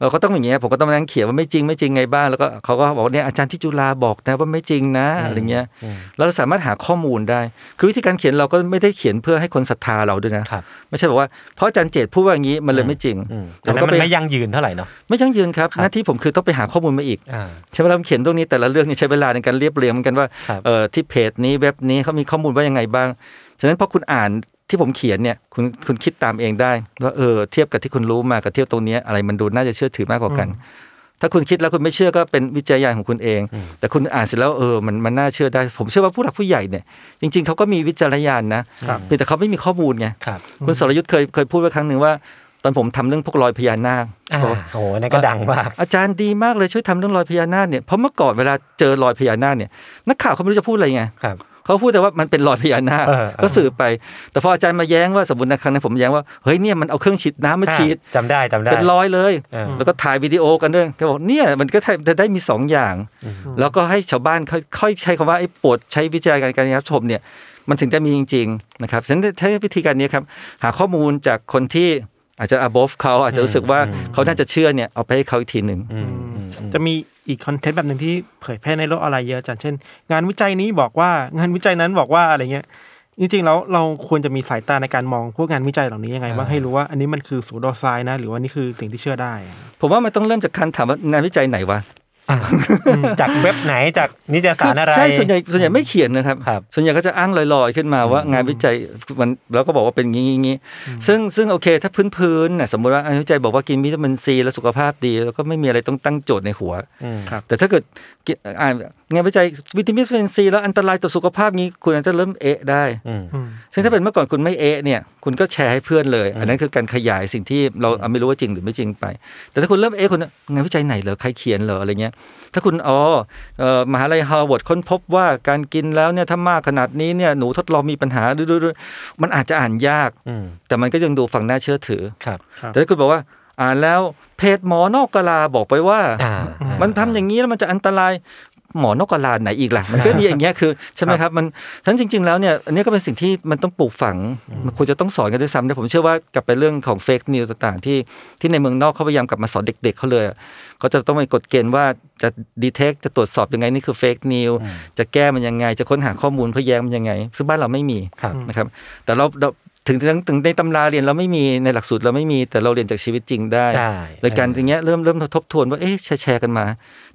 เราก็ต้องอย่างเงี้ยผมก็ต้องมานั่งเขียนว่าไม่จริงไม่จริงไงบ้างแล้วก็เขาก็บอกว่าเนี่ยอาจารย์ที่จุฬาบอกนะว่าไม่จริงนะอะไรเงี้ยอืมเราสามารถหาข้อมูลได้ คือวิธีการเขียนเราก็ไม่ได้เขียนเพื่อให้คนศรัทธาเราด้วยนะครับไม่ใช่บอกว่าเพราะอาจารย์เจตพูดว่าอย่างนี้มันเลยไม่จริงอืมแต่แต่ก็นั้นไปมันไม่ยั่งยืนเท่าไหร่เนาะไม่ยั่งยืนครับครับหน้าที่ผมคือต้องไปหาข้อมูลมาอีกอ่าใช้เวลาเขียนตรงนี้แต่ละเรื่องเนี่ยใช้เวลาในการเรียบเรียงเหมือนกันว่าครับเออที่เพจนี้เว็บนี้เขามีข้อมูลว่ายังไงบ้างฉะนั้นพอคุณอ่าน ที่ผมเขียนเนี่ยคุณคุณคิดตามเองได้ว่าเออเทียบกับที่คุณรู้มากับเทียบตรงเนี้ยอะไรมันดูน่าจะเชื่อถือมากกว่ากัน ถ้าคุณคิดแล้วคุณไม่เชื่อก็เป็นวิจัยญาณของคุณเอง แต่คุณอ่านเสร็จแล้วเออมันมันน่าเชื่อได้ ผมเชื่อว่าผู้หลักผู้ใหญ่เนี่ยจริง ๆเขาก็มีวิจารณญาณนะครับเพียงแต่เขาไม่มีข้อมูลไงครับคุณสรยุทธ์เคยเคยพูดไว้ครั้งหนึ่งว่าตอนผมทำเรื่องพวกรอยพญานาคอ่าบอกว่าโอ้โหนั่นก็ดังมาก อาจารย์ดีมากเลยช่วยทำเรื่องรอยพญานาคเนี่ยเพราะเมื่อก่อนเวลาเจอรอยพญานาคเนี่ยนักข่าวเขาไม่รู้จะพูดอะไรไงครับ เขาพูดแต่ว่ามันเป็นรอยพญานาคเออเออก็สื่อไป แต่พออาจารย์มาแย้งว่าสมมตินะครั้งนั้นผมแย้งว่าเฮ้ยเนี่ยมันเอาเครื่องฉีดน้ำมาฉีดจำได้จำได้เป็นรอยเลยเออแล้วก็ถ่ายวิดีโอกันด้วยเขาบอกเนี่ยมันก็จะได้มีสองอย่าง แล้วก็ให้ชาวบ้านค่อยค่อยใช้คำว่าไอ้โปรดใช้วิจัยการการรับชมเนี่ยมันถึงจะมีจริง ๆ นะครับฉะนั้นใช้วิธีการนี้ครับหาข้อมูลจากคนที่อาจจะ above เขาอาจจะรู้สึกว่าเขาน่าจะเชื่อเนี่ยเอาไปให้เขาอีกทีหนึ่งอืมอืมอืม จะมีอีกคอนเทนต์แบบหนึ่งที่เผยแพร่ในโลกออนไลน์เยอะอาจารย์เช่น งานวิจัยนี้บอกว่างานวิจัยนั้นบอกว่าอะไรเงี้ยจริงๆแล้วเราควรจะมีสายตาในการมองพวกงานวิจัยเหล่านี้ยังไงบ้างให้รู้ว่าอันนี้มันคือสูโดไซน์นะ หรือว่านี่คือสิ่งที่เชื่อได้อะผมว่ามันต้องเริ่มจากการถามว่างานวิจัยไหนวะอะ จากเว็บไหนจากนิตยสารอะไรใช่ส่วนใหญ่ส่วนใหญ่ไม่เขียนนะครับครับ ส่วนใหญ่ก็จะอ้างลอยๆขึ้นมาว่างานวิจัยมันแล้วก็บอกว่าเป็นงี้งี้งี้ซึ่งซึ่งโอเค ถ้าพื้นๆน่ะสมมติว่างานวิจัยบอกว่ากินวิตามินซีแล้วสุขภาพดี แล้วก็ไม่มีอะไรต้องตั้งโจทย์ในหัวอืมแต่ถ้าเกิดกินอ่านงานวิจัยวิตามินซีแล้วอันตรายต่อสุขภาพนี้คุณอาจจะเริ่มเอะได้อืมอืมซึ่งถ้าเป็นเมื่อก่อนคุณไม่เอะเนี่ยคุณก็แชร์ให้เพื่อนเลย อันนั้นคือการขยายสิ่งที่เราไม่รู้ว่าจริงหรือไม่จริงไป แต่ถ้าคุณเริ่มเอะคุณงานวิจัยไหนเหรอใครเขียนเหรออะไรเงี้ยถ้าคุณอ๋อเอ่อมหาลัยฮาร์วาร์ดค้นพบว่าการกินแล้วเนี่ยถ้ามากขนาดนี้เนี่ยหนูทดลองมีปัญหาดูๆๆมันอาจจะอ่านยากอืมแต่มันก็ยังดูฟังน่าเชื่อถือครับแต่ถ้าคุณบอกว่าอ่านแล้วเพจหมอนอกกะลาบอกไปว่าอ่ามันทำอย่างนี้แล้วมันจะอันตราย หมอนกกระลาไหนอีกล่ะมันก็มีอย่างเงี้ยคือใช่ไหมครับมันฉะนั้นจริง ๆ แล้วเนี่ยอันนี้ก็เป็นสิ่งที่มันต้องปลูกฝัง มันควรจะต้องสอนกันด้วยซ้ำแต่ผมเชื่อว่ากลับไปเรื่องของ fake news ต่างๆที่ที่ในเมืองนอกเขาพยายามกลับมาสอนเด็ก ๆเขาเลยอะเขาจะต้องไปกฎเกณฑ์ว่าจะ detect จะตรวจสอบยังไงนี่คือ fake news จะแก้มันยังไง จะค้นหาข้อมูลเพื่อแย้งมันยังไง ซึ่งบ้านเราไม่มีครับนะครับแต่เราเรา ถึงถึงถึงในตำราเรียนเราไม่มีในหลักสูตรเราไม่มีแต่เราเรียนจากชีวิตจริงได้ได้รายการอย่างเงี้ยเริ่มเริ่มทบทวนว่าเอ๊ะแชร์แชร์กันมา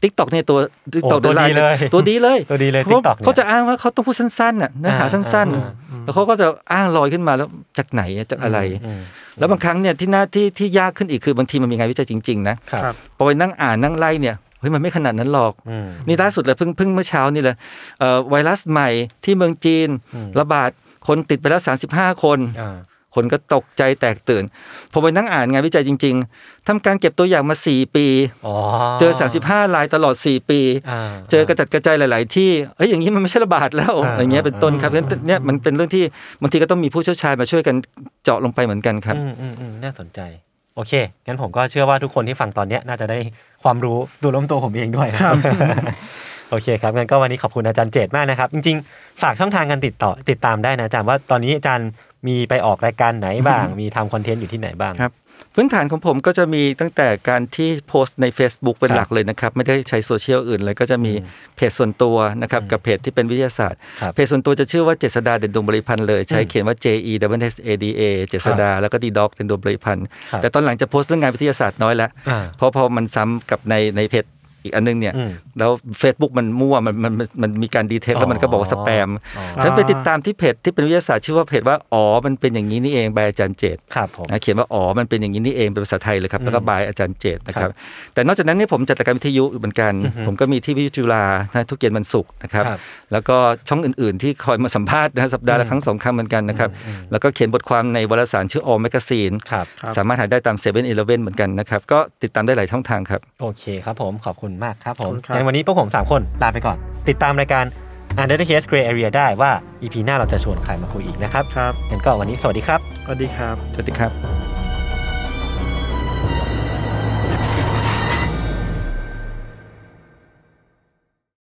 TikTok เนี่ยตัว TikTok โอ้ตัวดีเลยตัวดีเลยตัวดีเลยพราะ TikTok เนี่ยเขาจะอ้างว่าเขาต้องพูดสั้นๆน่ะเนื้อหาอ่าสั้นอ่าๆแล้วเขาก็จะอ้างลอยขึ้นมาแล้วจากไหนจากอะไรอืมแล้วบางครั้งเนี่ยที่น่าที่ที่ยากขึ้นอีกคือบางทีมันมีงานวิจัยจริง ๆ นะครับครับพอไปนั่งอ่านนั่งไล่เนี่ยเฮ้ยมันไม่ขนาดนั้นหรอกอืมนี่ล่าสุดเลยเพิ่งเพิ่งเมื่อเช้านี่เลยเอ่อไวรัสใหม่ที่เมืองจีนอืมระบาด คนติดไปแล้ว35คนอ่าคนก็ตกใจแตกตื่นพอไปนั่งอ่านงานวิจัยจริง ๆทำการเก็บตัวอย่างมา4ปีอ๋อเจอ35รายตลอด4ปีอ่าเจอกระจัดกระจายหลาย ๆ ที่ เอ้ยอย่างนี้มันไม่ใช่ระบาดแล้วอ่าอะไรเงี้ยเป็นต้นครับเพราะฉะนั้นเนี่ยมันเป็นเรื่องที่บางทีก็ต้องมีผู้เชี่ยวชาญมาช่วยกันเจาะลงไปเหมือนกันครับอืมอืมอืมน่าสนใจโอเค งั้นผมก็เชื่อว่าทุกคนที่ฟังตอนเนี้ยน่าจะได้ความรู้ตัวล้มตัวผมเองด้วยครับ โอเคครับงั้นก็วันนี้ขอบคุณอาจารย์เจตมากนะครับ จริงๆ ฝากช่องทางการติดต่อติดตามได้นะอาจารย์ว่าตอนนี้อาจารย์มีไปออกรายการไหนบ้าง มีทำคอนเทนต์อยู่ที่ไหนบ้างครับพื้นฐานของผมก็จะมีตั้งแต่การที่โพสต์ใน Facebook เป็นครับหลักเลยนะครับ ไม่ได้ใช้โซเชียลอื่นเลยก็จะมีเพจส่วนตัวนะครับ กับเพจที่เป็นวิทยาศาสตร์ครับเพจส่วนตัวจะชื่อว่าเจษฎาเด่นดวงบริพันธ์เลย ใช้อืมเขียนว่า J E S S A D A เจษฎาแล้วก็ D dot เด่นดวงบริพันธ์ครับแต่ตอนหลังจะโพสต์เรื่องงานวิทยาศาสตร์น้อยแล้วอ่าเพราะพอมันซ้ำกับในในเพจ อีกอันนึงเนี่ยอืมแล้ว Facebook มันมั่วมันมันมันมันมีการ detect แล้วมันก็บอกว่าสแปมอ๋อฉันไปติดตามที่เพจที่เป็นวิทยาศาสตร์ชื่อว่าเพจว่าอ๋อมันเป็นอย่างนี้นี่เอง by อาจารย์เจษฎ์ครับผมนะเขียนว่าอ๋อมันเป็นอย่างนี้นี่เองเป็นภาษาไทยเลยครับแล้วก็ by อาจารย์เจษฎ์นะคครัรับบแต่นอกจากนั้นเนี่ยผมจัดรายการวิทยุเหมือนกันอือฮึผมก็มีที่วิทยุจุฬานะทุกเย็นวันศุกร์นะครับครับแล้วก็ช่องอื่น ๆ ที่คอยมาสัมภาษณ์นะสัปดาห์ละครั้งสองครั้งเหมือนกันนะครับแล้วก็เขียนบทความในวารสารชื่อออมแมกซีนครับครับสามารถหาได้ตามเซเว่นอีเลฟเว่นเหมือนกันนะครับก็ติดตามได้หลายช่องทางครับโอเคครับผมขอบคุณมากครับผมขอบคุณครับงั้นวันนี้พวกผมสามคนลาไปก่อน ติดตามรายการ Under the Case Gray Area ได้ว่า EP หน้าเราจะชวนใครมาคุยอีกนะครับครับงั้นก็วันนี้สวัสดีครับ สวัสดีครับ สวัสดีครับ